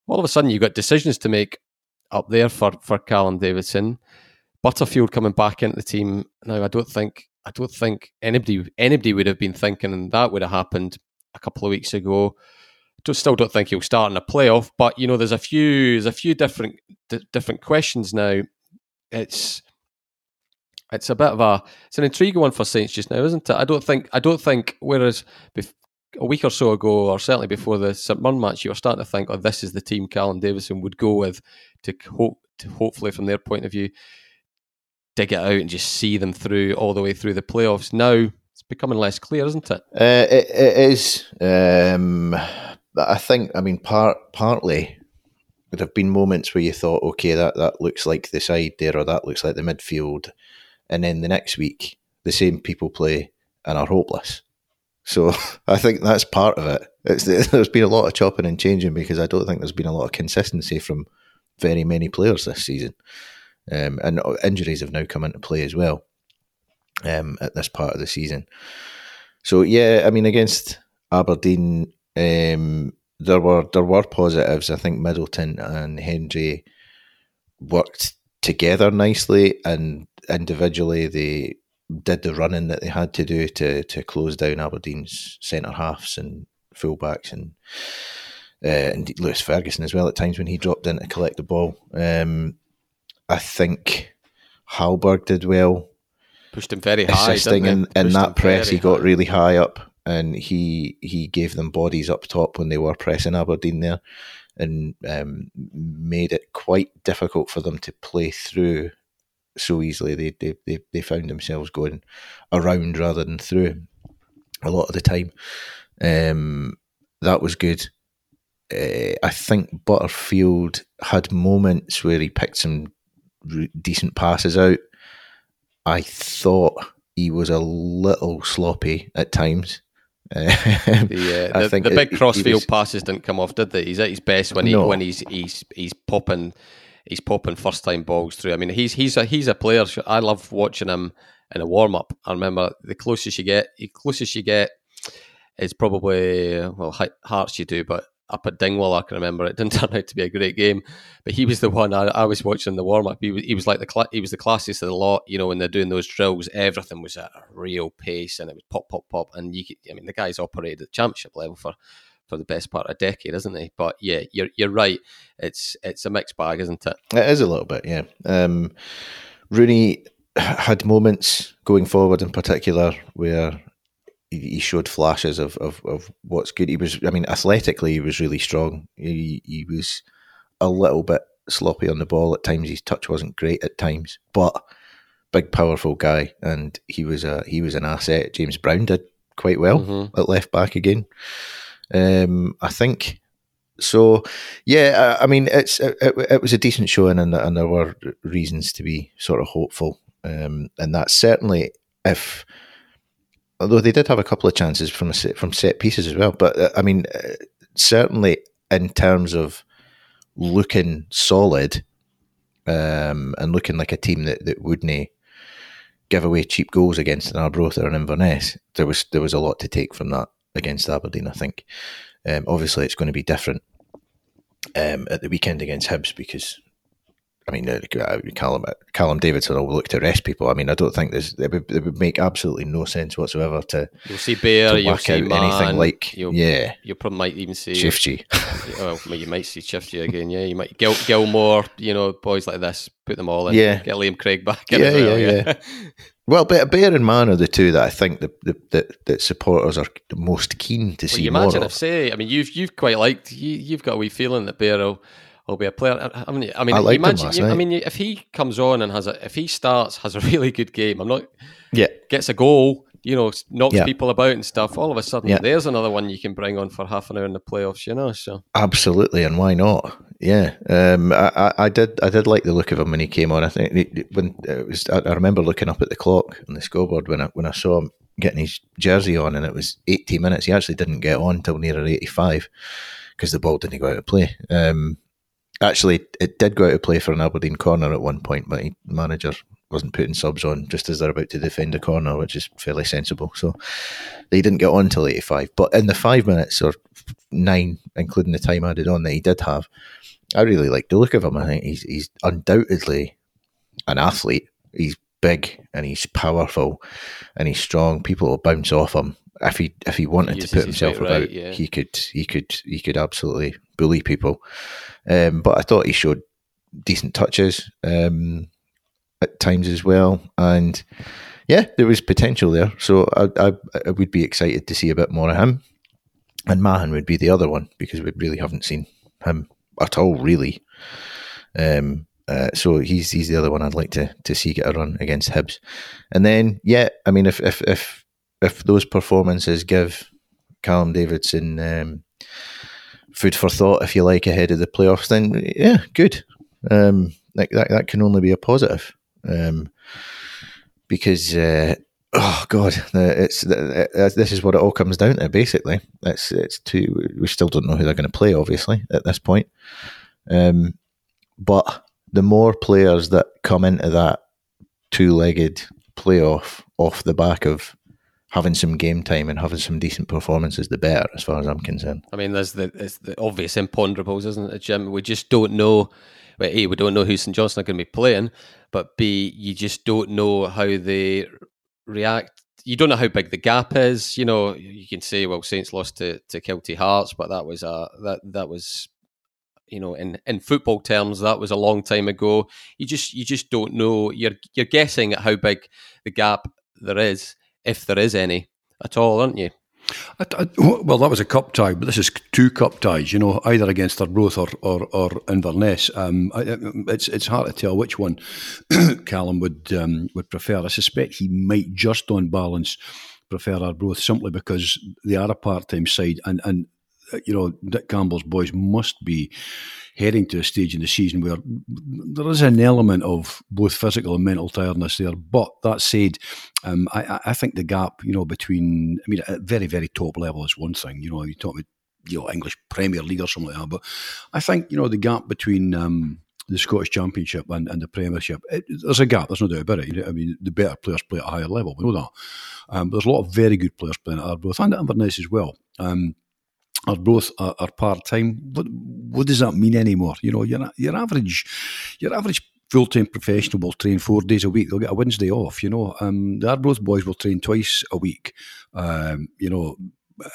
All of a sudden, you've got decisions to make up there for for Callum Davidson. Butterfield coming back into the team now. I don't think I don't think anybody anybody would have been thinking that would have happened a couple of weeks ago. Just still don't think he'll start in a playoff, but you know there's a few there's a few different d- different questions now. It's it's a bit of a it's an intriguing one for Saints just now, isn't it? I don't think I don't think whereas bef- a week or so ago, or certainly before the St Mirren match, you were starting to think, "Oh, this is the team Callum Davidson would go with to hope, to hopefully, from their point of view, dig it out and just see them through all the way through the playoffs." Now it's becoming less clear, isn't it? Uh, it, it is. Um, I think. I mean, part partly there have been moments where you thought, "Okay, that that looks like the side there, or that looks like the midfield," and then the next week, the same people play and are hopeless so I think that's part of it. It's, there's been a lot of chopping and changing because I don't think there's been a lot of consistency from very many players this season, um, and injuries have now come into play as well um, at this part of the season. So yeah, I mean against Aberdeen, um, there were there were positives. I think Middleton and Hendry worked together nicely, and individually they did the running that they had to do to to close down Aberdeen's centre halves and fullbacks and and Lewis Ferguson as well at times when he dropped in to collect the ball. Um, I think Hallberg did well. Pushed him very high. Assisting in, in that press, he got high. really high up and he he gave them bodies up top when they were pressing Aberdeen there and um, made it quite difficult for them to play through so easily. They, they, they, they found themselves going around rather than through a lot of the time. Um, that was good. Uh, I think Butterfield had moments where he picked some re- decent passes out. I thought he was a little sloppy at times. the, uh, the, the, big crossfield was, passes didn't come off, did they? He's at his best when he no. when he's he's he's popping he's popping first time balls through. I mean, he's he's a he's a player. I love watching him in a warm up. I remember the closest you get, the closest you get is probably well Hearts you do, but up at Dingwall, I can remember it didn't turn out to be a great game, but he was the one I, I was watching the warm up. He was he was like the cl- he was the classiest of the lot. You know, when they're doing those drills, everything was at a real pace and it was pop pop pop. And you, could, I mean, the guy's operated at championship level for for the best part of a decade, isn't he? But yeah, you're you're right. It's it's a mixed bag, isn't it? It is a little bit, yeah. Um, Rooney had moments going forward, in particular, where he showed flashes of, of, of what's good. He was, I mean, athletically, he was really strong. He, he was a little bit sloppy on the ball at times. His touch wasn't great at times, but big, powerful guy, and he was a he was an asset. James Brown did quite well mm-hmm. at left back again. Um, I think so. Yeah, I, I mean, it's it, it, was a decent showing, and, and there were reasons to be sort of hopeful. Um, and that's certainly if although they did have a couple of chances from a, from set pieces as well. But uh, I mean, uh, certainly in terms of looking solid um, and looking like a team that, that wouldn't give away cheap goals against an Arbroath or an Inverness, there was there was a lot to take from that against Aberdeen. I think. Um, obviously, it's going to be different um, at the weekend against Hibs because I mean, uh, Callum Callum Davidson will look to rest people. I mean, I don't think there's it would, it would make absolutely no sense whatsoever to you'll see Bair, you'll see Man, anything like you'll, yeah, you probably might even see Shifty. well, you might see Shifty again. Yeah, you might Gil, Gilmour, you know, boys like this, put them all in. Yeah, get Liam Craig back. In yeah, well, yeah, yeah. well, but Bair and Man are the two that I think the that, that supporters are most keen to well, see. You imagine if say, I mean, you've you've quite liked you, you've got a wee feeling that Bair will will be a player. I mean, I mean, I imagine. You, I mean, if he comes on and has a, if he starts has a really good game, I'm not. Yeah. Gets a goal, you know, knocks yeah. people about and stuff. All of a sudden, yeah. there's another one you can bring on for half an hour in the playoffs. You know, so absolutely, and why not? Yeah, um, I, I, did. I did like the look of him when he came on. I think when it was, I, remember looking up at the clock on the scoreboard when I when I saw him getting his jersey on, and it was 80 minutes. He actually didn't get on till nearer 85 because the ball didn't go out of play. Um, Actually, it did go out of play for an Aberdeen corner at one point, but the manager wasn't putting subs on just as they're about to defend a corner, which is fairly sensible. So they didn't get on till 85. But in the five minutes or nine, including the time added on that he did have, I really like the look of him. I think he's, he's undoubtedly an athlete. He's big and he's powerful and he's strong. People will bounce off him. If he if he wanted he to put himself about, right, yeah. he could he could he could absolutely bully people. Um, but I thought he showed decent touches um, at times as well, and yeah, there was potential there. So I, I, I, would be excited to see a bit more of him. And Mahan would be the other one because we really haven't seen him at all, really. Um, uh, so he's he's the other one I'd like to to see get a run against Hibs. And then yeah, I mean if if if if those performances give Callum Davidson um, food for thought, if you like, ahead of the playoffs, then yeah, good. Um, that, that, that can only be a positive. Um, because uh, oh god, it's this is what it all comes down to. Basically, it's it's two. We still don't know who they're going to play, obviously, at this point. Um, but the more players that come into that two-legged playoff off the back of having some game time and having some decent performances, the better, as far as I'm concerned. I mean, there's the, the obvious imponderables, isn't it, Jim? We just don't know. Well, A, we don't know who St Johnstone are going to be playing, but B, you just don't know how they react. You don't know how big the gap is. You know, you can say, well, Saints lost to, to Kelty Hearts, but that was a that that was you know in, in football terms that was a long time ago you just you just don't know you're you're guessing at how big the gap there is if there is any at all, aren't you? I, I, well, that was a cup tie, but this is two cup ties. You know, either against Arbroath or or, or Inverness. Um, I, it's it's hard to tell which one Callum would um, would prefer. I suspect he might just on balance prefer Arbroath simply because they are a part time side, and and you know, Dick Campbell's boys must be heading to a stage in the season where there is an element of both physical and mental tiredness there. But that said, um, I, I, think the gap, you know, between, I mean, at very, very top level is one thing. You know, you talk about, you know, English Premier League or something like that. But I think, you know, the gap between, um, the Scottish Championship and, and the Premiership. It, there's a gap, there's no doubt about it. I mean, the better players play at a higher level, we know that. Um, there's a lot of very good players playing at Arbroath and at Inverness as well. Um, Arbroath are, are part time. What what does that mean anymore? You know, your your average your average full time professional will train four days a week. They'll get a Wednesday off. You know, um, the Arbroath boys will train twice a week. Um, you know,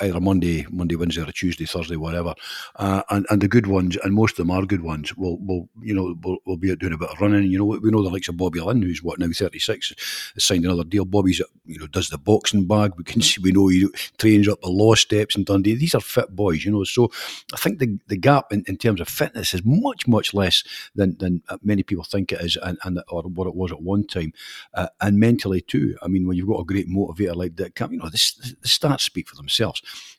either Monday, Monday, Wednesday, or Tuesday, Thursday, whatever. Uh, and and the good ones, and most of them are good ones, will will you know will, will be doing a bit of running. You know, we know the likes of Bobby Linn, who's what now thirty six, has signed another deal. Bobby's you know does the boxing bag. We can see we know he trains up the law steps in Dundee. These are fit boys, you know. So I think the the gap in, in terms of fitness is much much less than than many people think it is, and, and or what it was at one time, uh, and mentally too. I mean, when you've got a great motivator like that, you know, the, the stats speak for themselves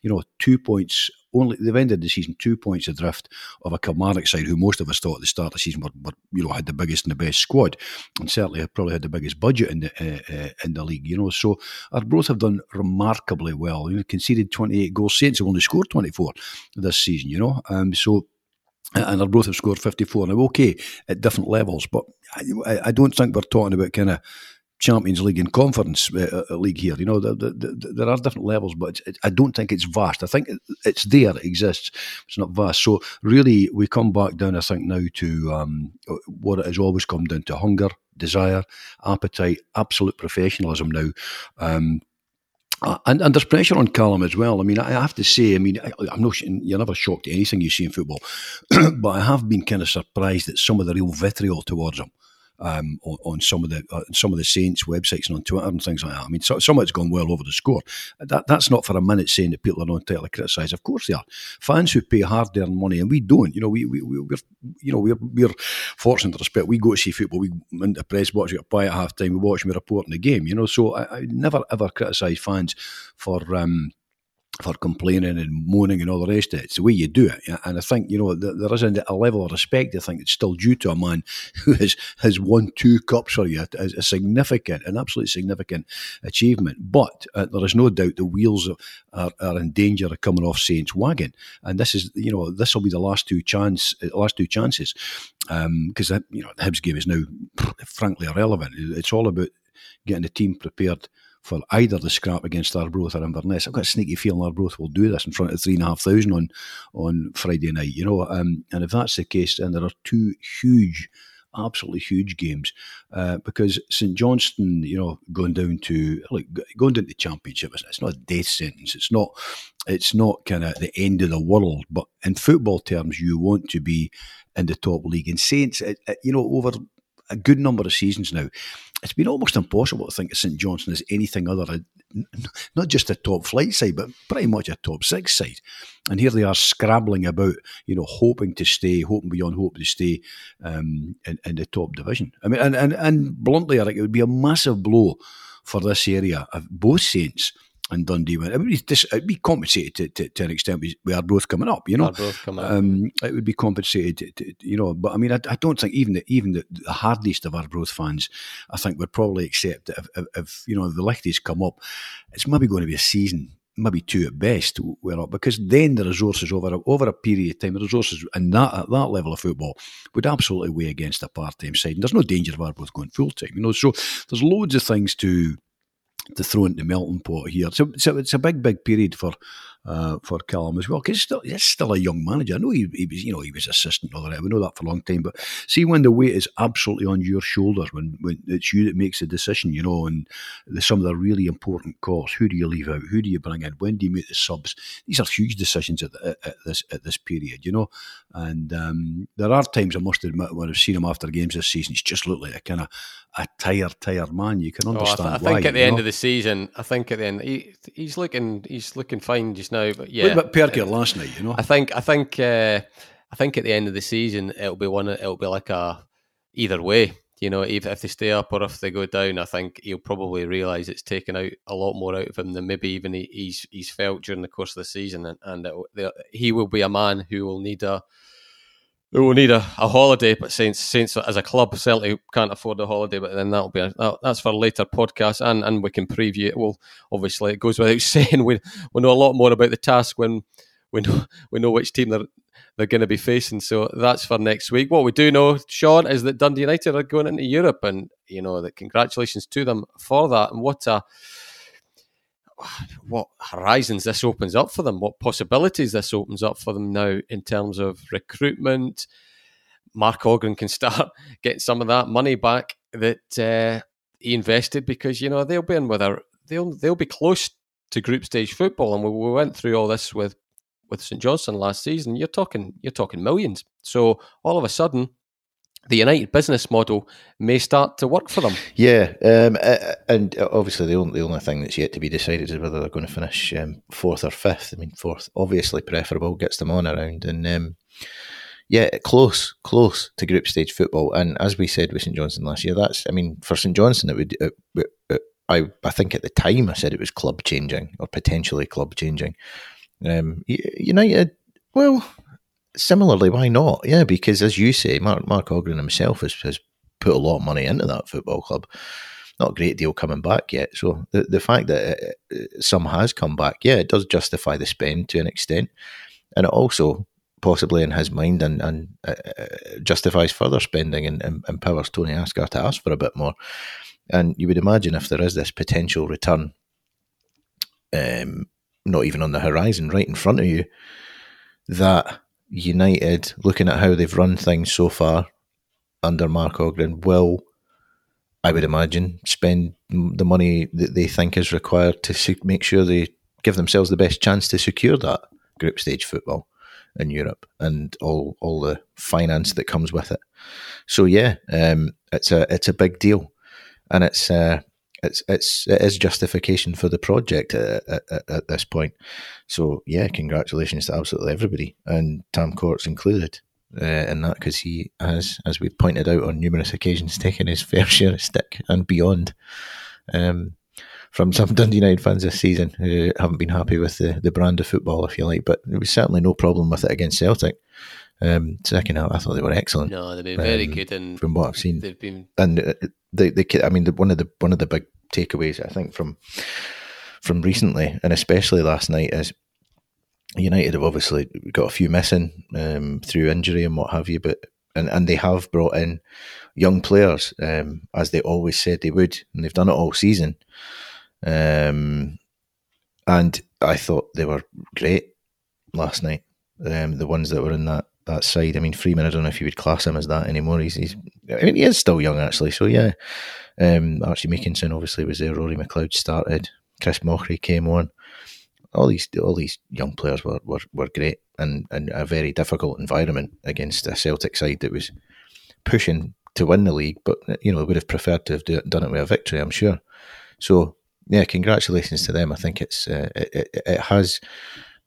You know, two points only they've ended the season two points adrift of a Kilmarnock side who most of us thought at the start of the season were, were you know had the biggest and the best squad, and certainly probably had the biggest budget in the uh, uh, in the league. You know, so Arbroath have done remarkably well. You know, conceded twenty eight goals. Saints have only scored twenty four this season. You know, um, so and Arbroath have scored 54. Now, okay, at different levels, but I, I don't think we're talking about kind of Champions League and Conference uh, uh, League here. You know, the, the, the, there are different levels, but it, I don't think it's vast. I think it's there, it exists. It's not vast. So really, we come back down, I think, now to um, what it has always come down to: hunger, desire, appetite, absolute professionalism. Now. Um, uh, and, and there's pressure on Callum as well. I mean, I have to say, I mean, I, am not, you're never shocked at anything you see in football, but I have been kind of surprised at some of the real vitriol towards him um, on, on, some of the uh, some of the Saints websites and on Twitter and things like that. I mean, so, some of it's gone well over the score. That that's not for a minute saying that people are not entitled to criticise. Of course they are. Fans who pay hard earned money and we don't. You know, we we we're you know we're we're fortunate to respect. We go to see football. We in the press box. We get by at half time. We watch. We report in the game. You know, so I, I never ever criticise fans for. Um, for complaining and moaning and all the rest of it. It's the way you do it. And I think, you know, there is a level of respect, I think, it's still due to a man who has, has won two cups for you, a, a significant, an absolutely significant achievement. But uh, there is no doubt the wheels are, are in danger of coming off Saints' wagon. And this is, you know, this will be the last two chance, uh, last two chances. Because, um, you know, the Hibs game is now, frankly, irrelevant. It's all about getting the team prepared for either the scrap against Arbroath or Inverness. I've got a sneaky feeling Arbroath will do this in front of three and a half thousand on on Friday night. You know, um, and if that's the case, then there are two huge absolutely huge games uh, because St Johnstone, you know, going down to like going down to the championship, it's not a death sentence. It's not. It's not kind of the end of the world. But in football terms, you want to be in the top league. And Saints, you know, over a good number of seasons now, it's been almost impossible to think of St Johnstone as anything other than not just a top flight side, but pretty much a top six side. And here they are scrabbling about, you know, hoping to stay, hoping beyond hope to stay um, in, in, the top division. I mean, and, and, and bluntly, Eric, it would be a massive blow for this area of both Saints and Dundee went. It would it'd be compensated to, to, to, an extent. We, we are both coming up, you know. Coming um, it would be compensated, to, you know. But I mean, I, I, don't think even the even the, the hardest of our Arbroath fans, I think would probably accept that if, if, if you know the Lichties come up, it's maybe going to be a season maybe two at best, we're up because then the resources over a, over a period of time, the resources and that at that level of football would absolutely weigh against a part time side. And there's no danger of our Arbroath going full time, you know. So there's loads of things to to throw into the melting pot here. So, so it's a big, big period for uh, for Callum as well. Because he's still, he's still a young manager. I know he, he, was, you know, he was assistant all that. We know that for a long time. But see, when the weight is absolutely on your shoulders, when, when it's you that makes the decision, you know, and the, some of the really important calls. Who do you leave out? Who do you bring in? When do you make the subs? These are huge decisions at, the, at this at this period, you know. And um, there are times I must admit when I've seen him after games this season, he's just looked like a kind of a tired, tired man. You can understand oh, I, th- I think at the know? end of the season, I think at the end, he, he's looking, he's looking fine just now. But yeah, what about last night? You know, I think, I think, uh, I think at the end of the season, it'll be one. It'll be like a either way. you know, if, if they stay up or if they go down, I think he'll probably realise it's taken out a lot more out of him than maybe even he, he's he's felt during the course of the season, and, and it, he will be a man who will need a who will need a, a holiday. But Saints Saints as a club certainly can't afford a holiday, but then that'll be a, that, that's for later podcast, and and we can preview it. Well, obviously it goes without saying we we know a lot more about the task when we know we know which team they're they're going to be facing. So that's for next week. What we do know, Sean, is that Dundee United are going into Europe, and you know that congratulations to them for that. And what a what horizons this opens up for them, what possibilities this opens up for them now in terms of recruitment. Mark Ogren can start getting some of that money back that uh, he invested because you know they'll be in with a they'll they'll be close to group stage football, and we, we went through all this with with St Johnstone last season, you're talking you're talking millions. So all of a sudden, the United business model may start to work for them. Yeah, um, and obviously the only the only thing that's yet to be decided is whether they're going to finish um, fourth or fifth. I mean, fourth obviously preferable, gets them on around, and um, yeah, close, close to group stage football. And as we said with St Johnstone last year, that's I mean for St Johnstone it would. It, it, I, I think at the time I said it was club changing or potentially club changing. Um, United, well, similarly, why not? Yeah, because as you say, Mark Mark Ogren himself has, has put a lot of money into that football club. Not a great deal coming back yet. So the the fact that it, it, some has come back, yeah, it does justify the spend to an extent, and it also possibly in his mind and, and uh, uh justifies further spending and, and empowers Tony Asghar to ask for a bit more. And you would imagine if there is this potential return um, not even on the horizon, right in front of you, that United, looking at how they've run things so far under Mark Ogren, will, I would imagine, spend the money that they think is required to make sure they give themselves the best chance to secure that group stage football in Europe and all all the finance that comes with it. So yeah, um, it's a it's a big deal, and it's uh, it's it's it is justification for the project at, at, at, this point. So yeah, congratulations to absolutely everybody, and Tam Courts included uh, in that because he has, as we've pointed out on numerous occasions, taken his fair share of stick and beyond. Um, from some Dundee United fans this season who haven't been happy with the, the brand of football, if you like, but there was certainly no problem with it against Celtic. Um, second half, I thought they were excellent. No, they've been very um, good, and from what I've seen, they've been and uh, they, they, I mean, the, one of the one of the big takeaways I think from from recently, and especially last night, is United have obviously got a few missing um, through injury and what have you, but and and they have brought in young players um, as they always said they would, and they've done it all season. Um, and I thought they were great last night. Um, the ones that were in that that side. I mean, Freeman, I don't know if you would class him as that anymore. He's, he's I mean, he is still young actually. So yeah, um, Archie Meekison obviously was there. Rory McLeod started. Chris Mochrie came on. All these all these young players were, were, were great and, and a very difficult environment against a Celtic side that was pushing to win the league, but you know would have preferred to have do, done it with a victory. I'm sure. So yeah, congratulations to them. I think it's uh, it, it, has,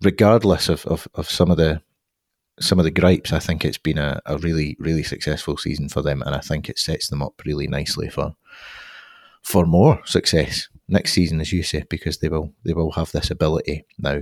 regardless of, of, of some of the some of the gripes, I think it's been a, a really, really successful season for them, and I think it sets them up really nicely for for more success next season, as you say, because they will they will have this ability now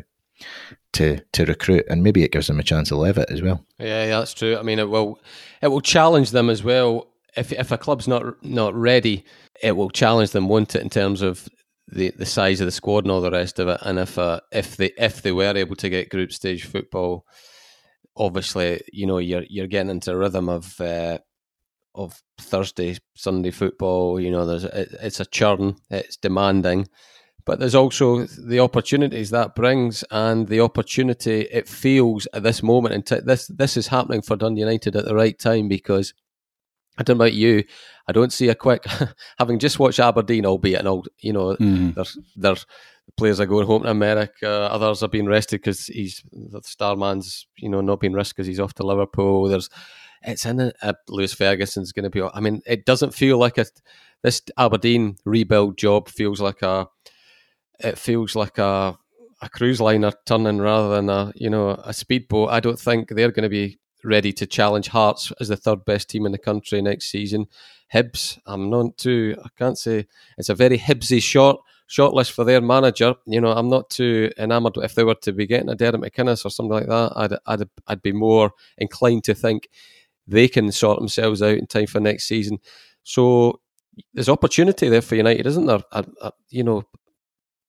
to to recruit, and maybe it gives them a chance to live it as well. Yeah, yeah, that's true. I mean, it will it will challenge them as well. If if a club's not not ready, it will challenge them, won't it, in terms of the, the size of the squad and all the rest of it. And if uh, if they if they were able to get group stage football obviously, you know, you're you're getting into a rhythm of uh, of Thursday, Sunday football. You know, there's it, it's a churn, it's demanding, but there's also the opportunities that brings, and the opportunity it feels at this moment. And t- this this is happening for Dundee United at the right time because I don't know about you. I don't see a quick having just watched Aberdeen, albeit an old, you know, mm. they're they're players are going home to America. Others are being rested because he's the star man's, you know, not being risked because he's off to Liverpool. There's it's in it. Uh, Lewis Ferguson's going to be. I mean, it doesn't feel like a this Aberdeen rebuild job feels like a. It feels like a a cruise liner turning rather than a you know a speedboat. I don't think they're going to be ready to challenge Hearts as the third best team in the country next season. Hibs, I'm not too, I can't say, it's a very Hibsy short shortlist for their manager. You know, I'm not too enamoured. If they were to be getting a Derek McInnes or something like that, I'd, I'd, I'd be more inclined to think they can sort themselves out in time for next season. So there's opportunity there for United, isn't there? I, I, you know,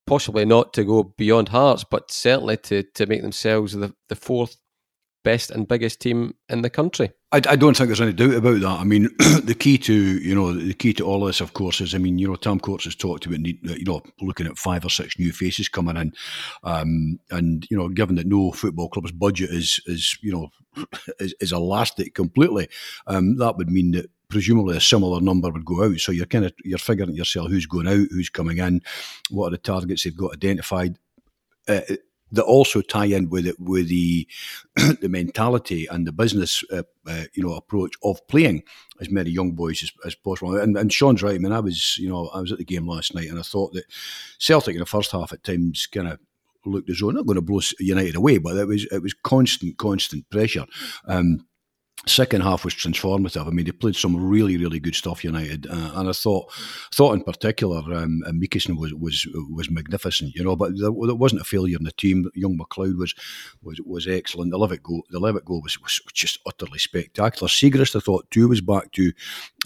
possibly not to go beyond Hearts, but certainly to, to make themselves the, the fourth best and biggest team in the country. I, I, don't think there's any doubt about that. I mean, the key to you know the key to all this, of course, is I mean, you know, Tam Courts has talked about you know looking at five or six new faces coming in, um, and you know, given that no football club's budget is is you know is, is elastic completely, um, that would mean that presumably a similar number would go out. So you're kind of you're figuring yourself who's going out, who's coming in, what are the targets they've got identified. Uh, that also tie in with it with the the mentality and the business uh, uh, you know approach of playing as many young boys as, as possible. And, and Sean's right. I mean, I was you know I was at the game last night and I thought that Celtic in the first half at times kind of looked as though not going to blow United away, but it was it was constant constant pressure. Um, Second half was transformative. I mean, they played some really, really good stuff. United, uh, and I thought, thought in particular, um, Mikkelsen was was was magnificent. You know, but there, there, wasn't a failure in the team. Young McLeod was was was excellent. The Levitt goal, the Levitt goal was, was just utterly spectacular. Siegrist, I thought, too, was back to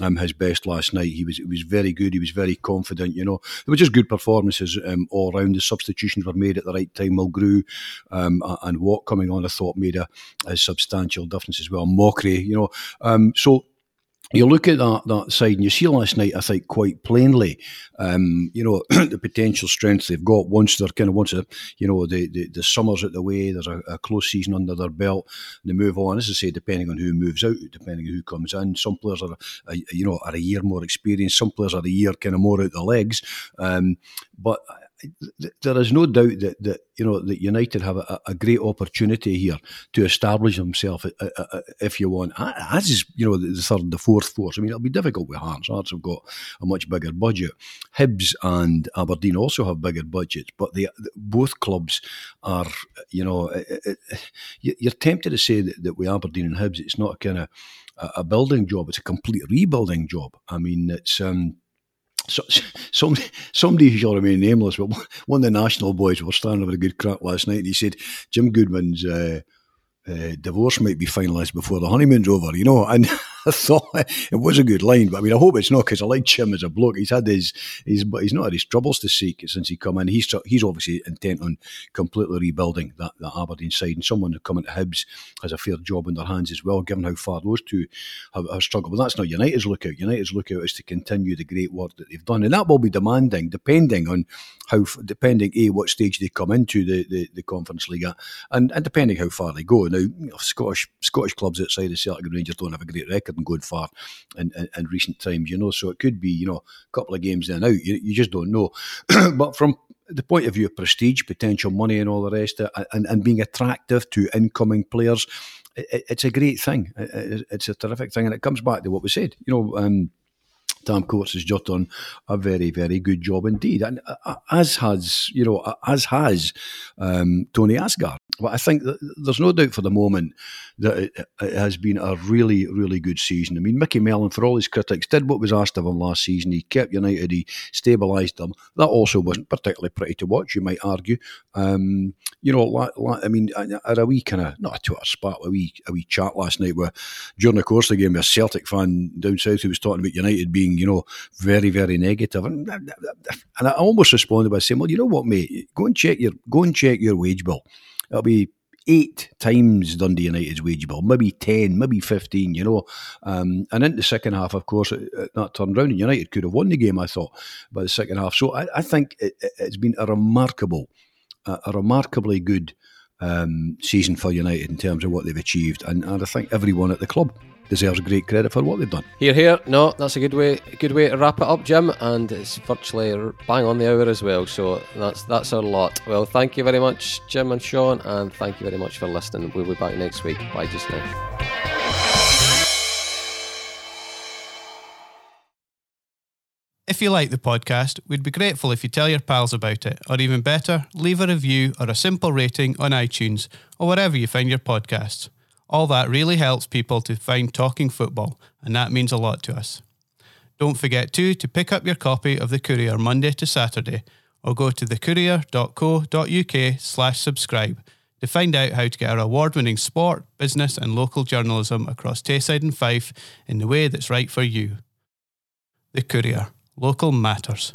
um, his best last night. He was he was very good. He was very confident. You know, there were just good performances um, all around. The substitutions were made at the right time. Mulgrew um, and Watt coming on, I thought, made a, a substantial difference as well. Mock you know. Um, so you look at that that side and you see last night, I think, quite plainly, um, you know, the potential strength they've got once they're kind of once you know the, the, the summer's at the way, there's a, a, close season under their belt, they move on. As I say, depending on who moves out, depending on who comes in, some players are a, you know are a year more experienced, some players are a year kind of more out the legs, um, but there is no doubt that, that you know that United have a, a great opportunity here to establish themselves, uh, uh, uh, if you want, as is you know the third, the fourth force. I mean, it'll be difficult with Hearts. Hearts have got a much bigger budget. Hibs and Aberdeen also have bigger budgets, but they both clubs are, you know, you're tempted to say that, that with Aberdeen and Hibs, it's not a kind of a building job; it's a complete rebuilding job. I mean, it's. Um, so, somebody, somebody who shall remain nameless, but one of the national boys was standing over a good crack last night, and he said Jim Goodman's uh, uh, divorce might be finalised before the honeymoon's over, you know. And I thought it was a good line, but I mean, I hope it's not because I like Jim as a bloke. He's had his, he's, but he's not had his troubles to seek since he come in. He's he's obviously intent on completely rebuilding that, that Aberdeen side, and someone who come into Hibs has a fair job in their hands as well, given how far those two have, have struggled. But that's not United's lookout. United's lookout is to continue the great work that they've done, and that will be demanding, depending on how, depending a what stage they come into the the, the Conference League at, and and depending how far they go. Now, Scottish Scottish clubs outside of Celtic and Rangers don't have a great record and going far in, in, in, recent times, you know. So it could be, you know, a couple of games in and out. You, you just don't know. but from the point of view of prestige, potential money, and all the rest, uh, and, and being attractive to incoming players, it, it's a great thing. It, it's a terrific thing. And it comes back to what we said, you know. Um, Tam Courts has just done a very, very good job indeed, and uh, uh as has you know, as has um, Tony Asghar. But I think there's no doubt for the moment that it, it, has been a really, really good season. I mean, Micky Mellon, for all his critics, did what was asked of him last season. He kept United, he stabilised them. That also wasn't particularly pretty to watch, you might argue. Um, you know, I mean, I had a wee kind of, not a Twitter spat, a wee, a wee chat last night where during the course of the game, a Celtic fan down south who was talking about United being, you know, very, very negative. And, and I almost responded by saying, well, you know what, mate, go and check your, go and check your wage bill. It'll be eight times Dundee United's wage bill, maybe 10, maybe 15, you know. Um, and in the second half, of course, it, it, that turned around and United could have won the game, I thought, by the second half. So I, I think it, has been a remarkable, a, a remarkably good um, season for United in terms of what they've achieved. And, and I think everyone at the club deserves great credit for what they've done. Here, here. No, that's a good way, good way to wrap it up, Jim. And it's virtually bang on the hour as well. So that's that's our lot. Well, thank you very much, Jim and Sean, and thank you very much for listening. We'll be back next week. Bye just now. If you like the podcast, we'd be grateful if you tell your pals about it, or even better, leave a review or a simple rating on iTunes or wherever you find your podcasts. All that really helps people to find Talking Football, and that means a lot to us. Don't forget too to pick up your copy of The Courier Monday to Saturday or go to thecourier.co.uk slash subscribe to find out how to get our award-winning sport, business and local journalism across Tayside and Fife in the way that's right for you. The Courier. Local matters.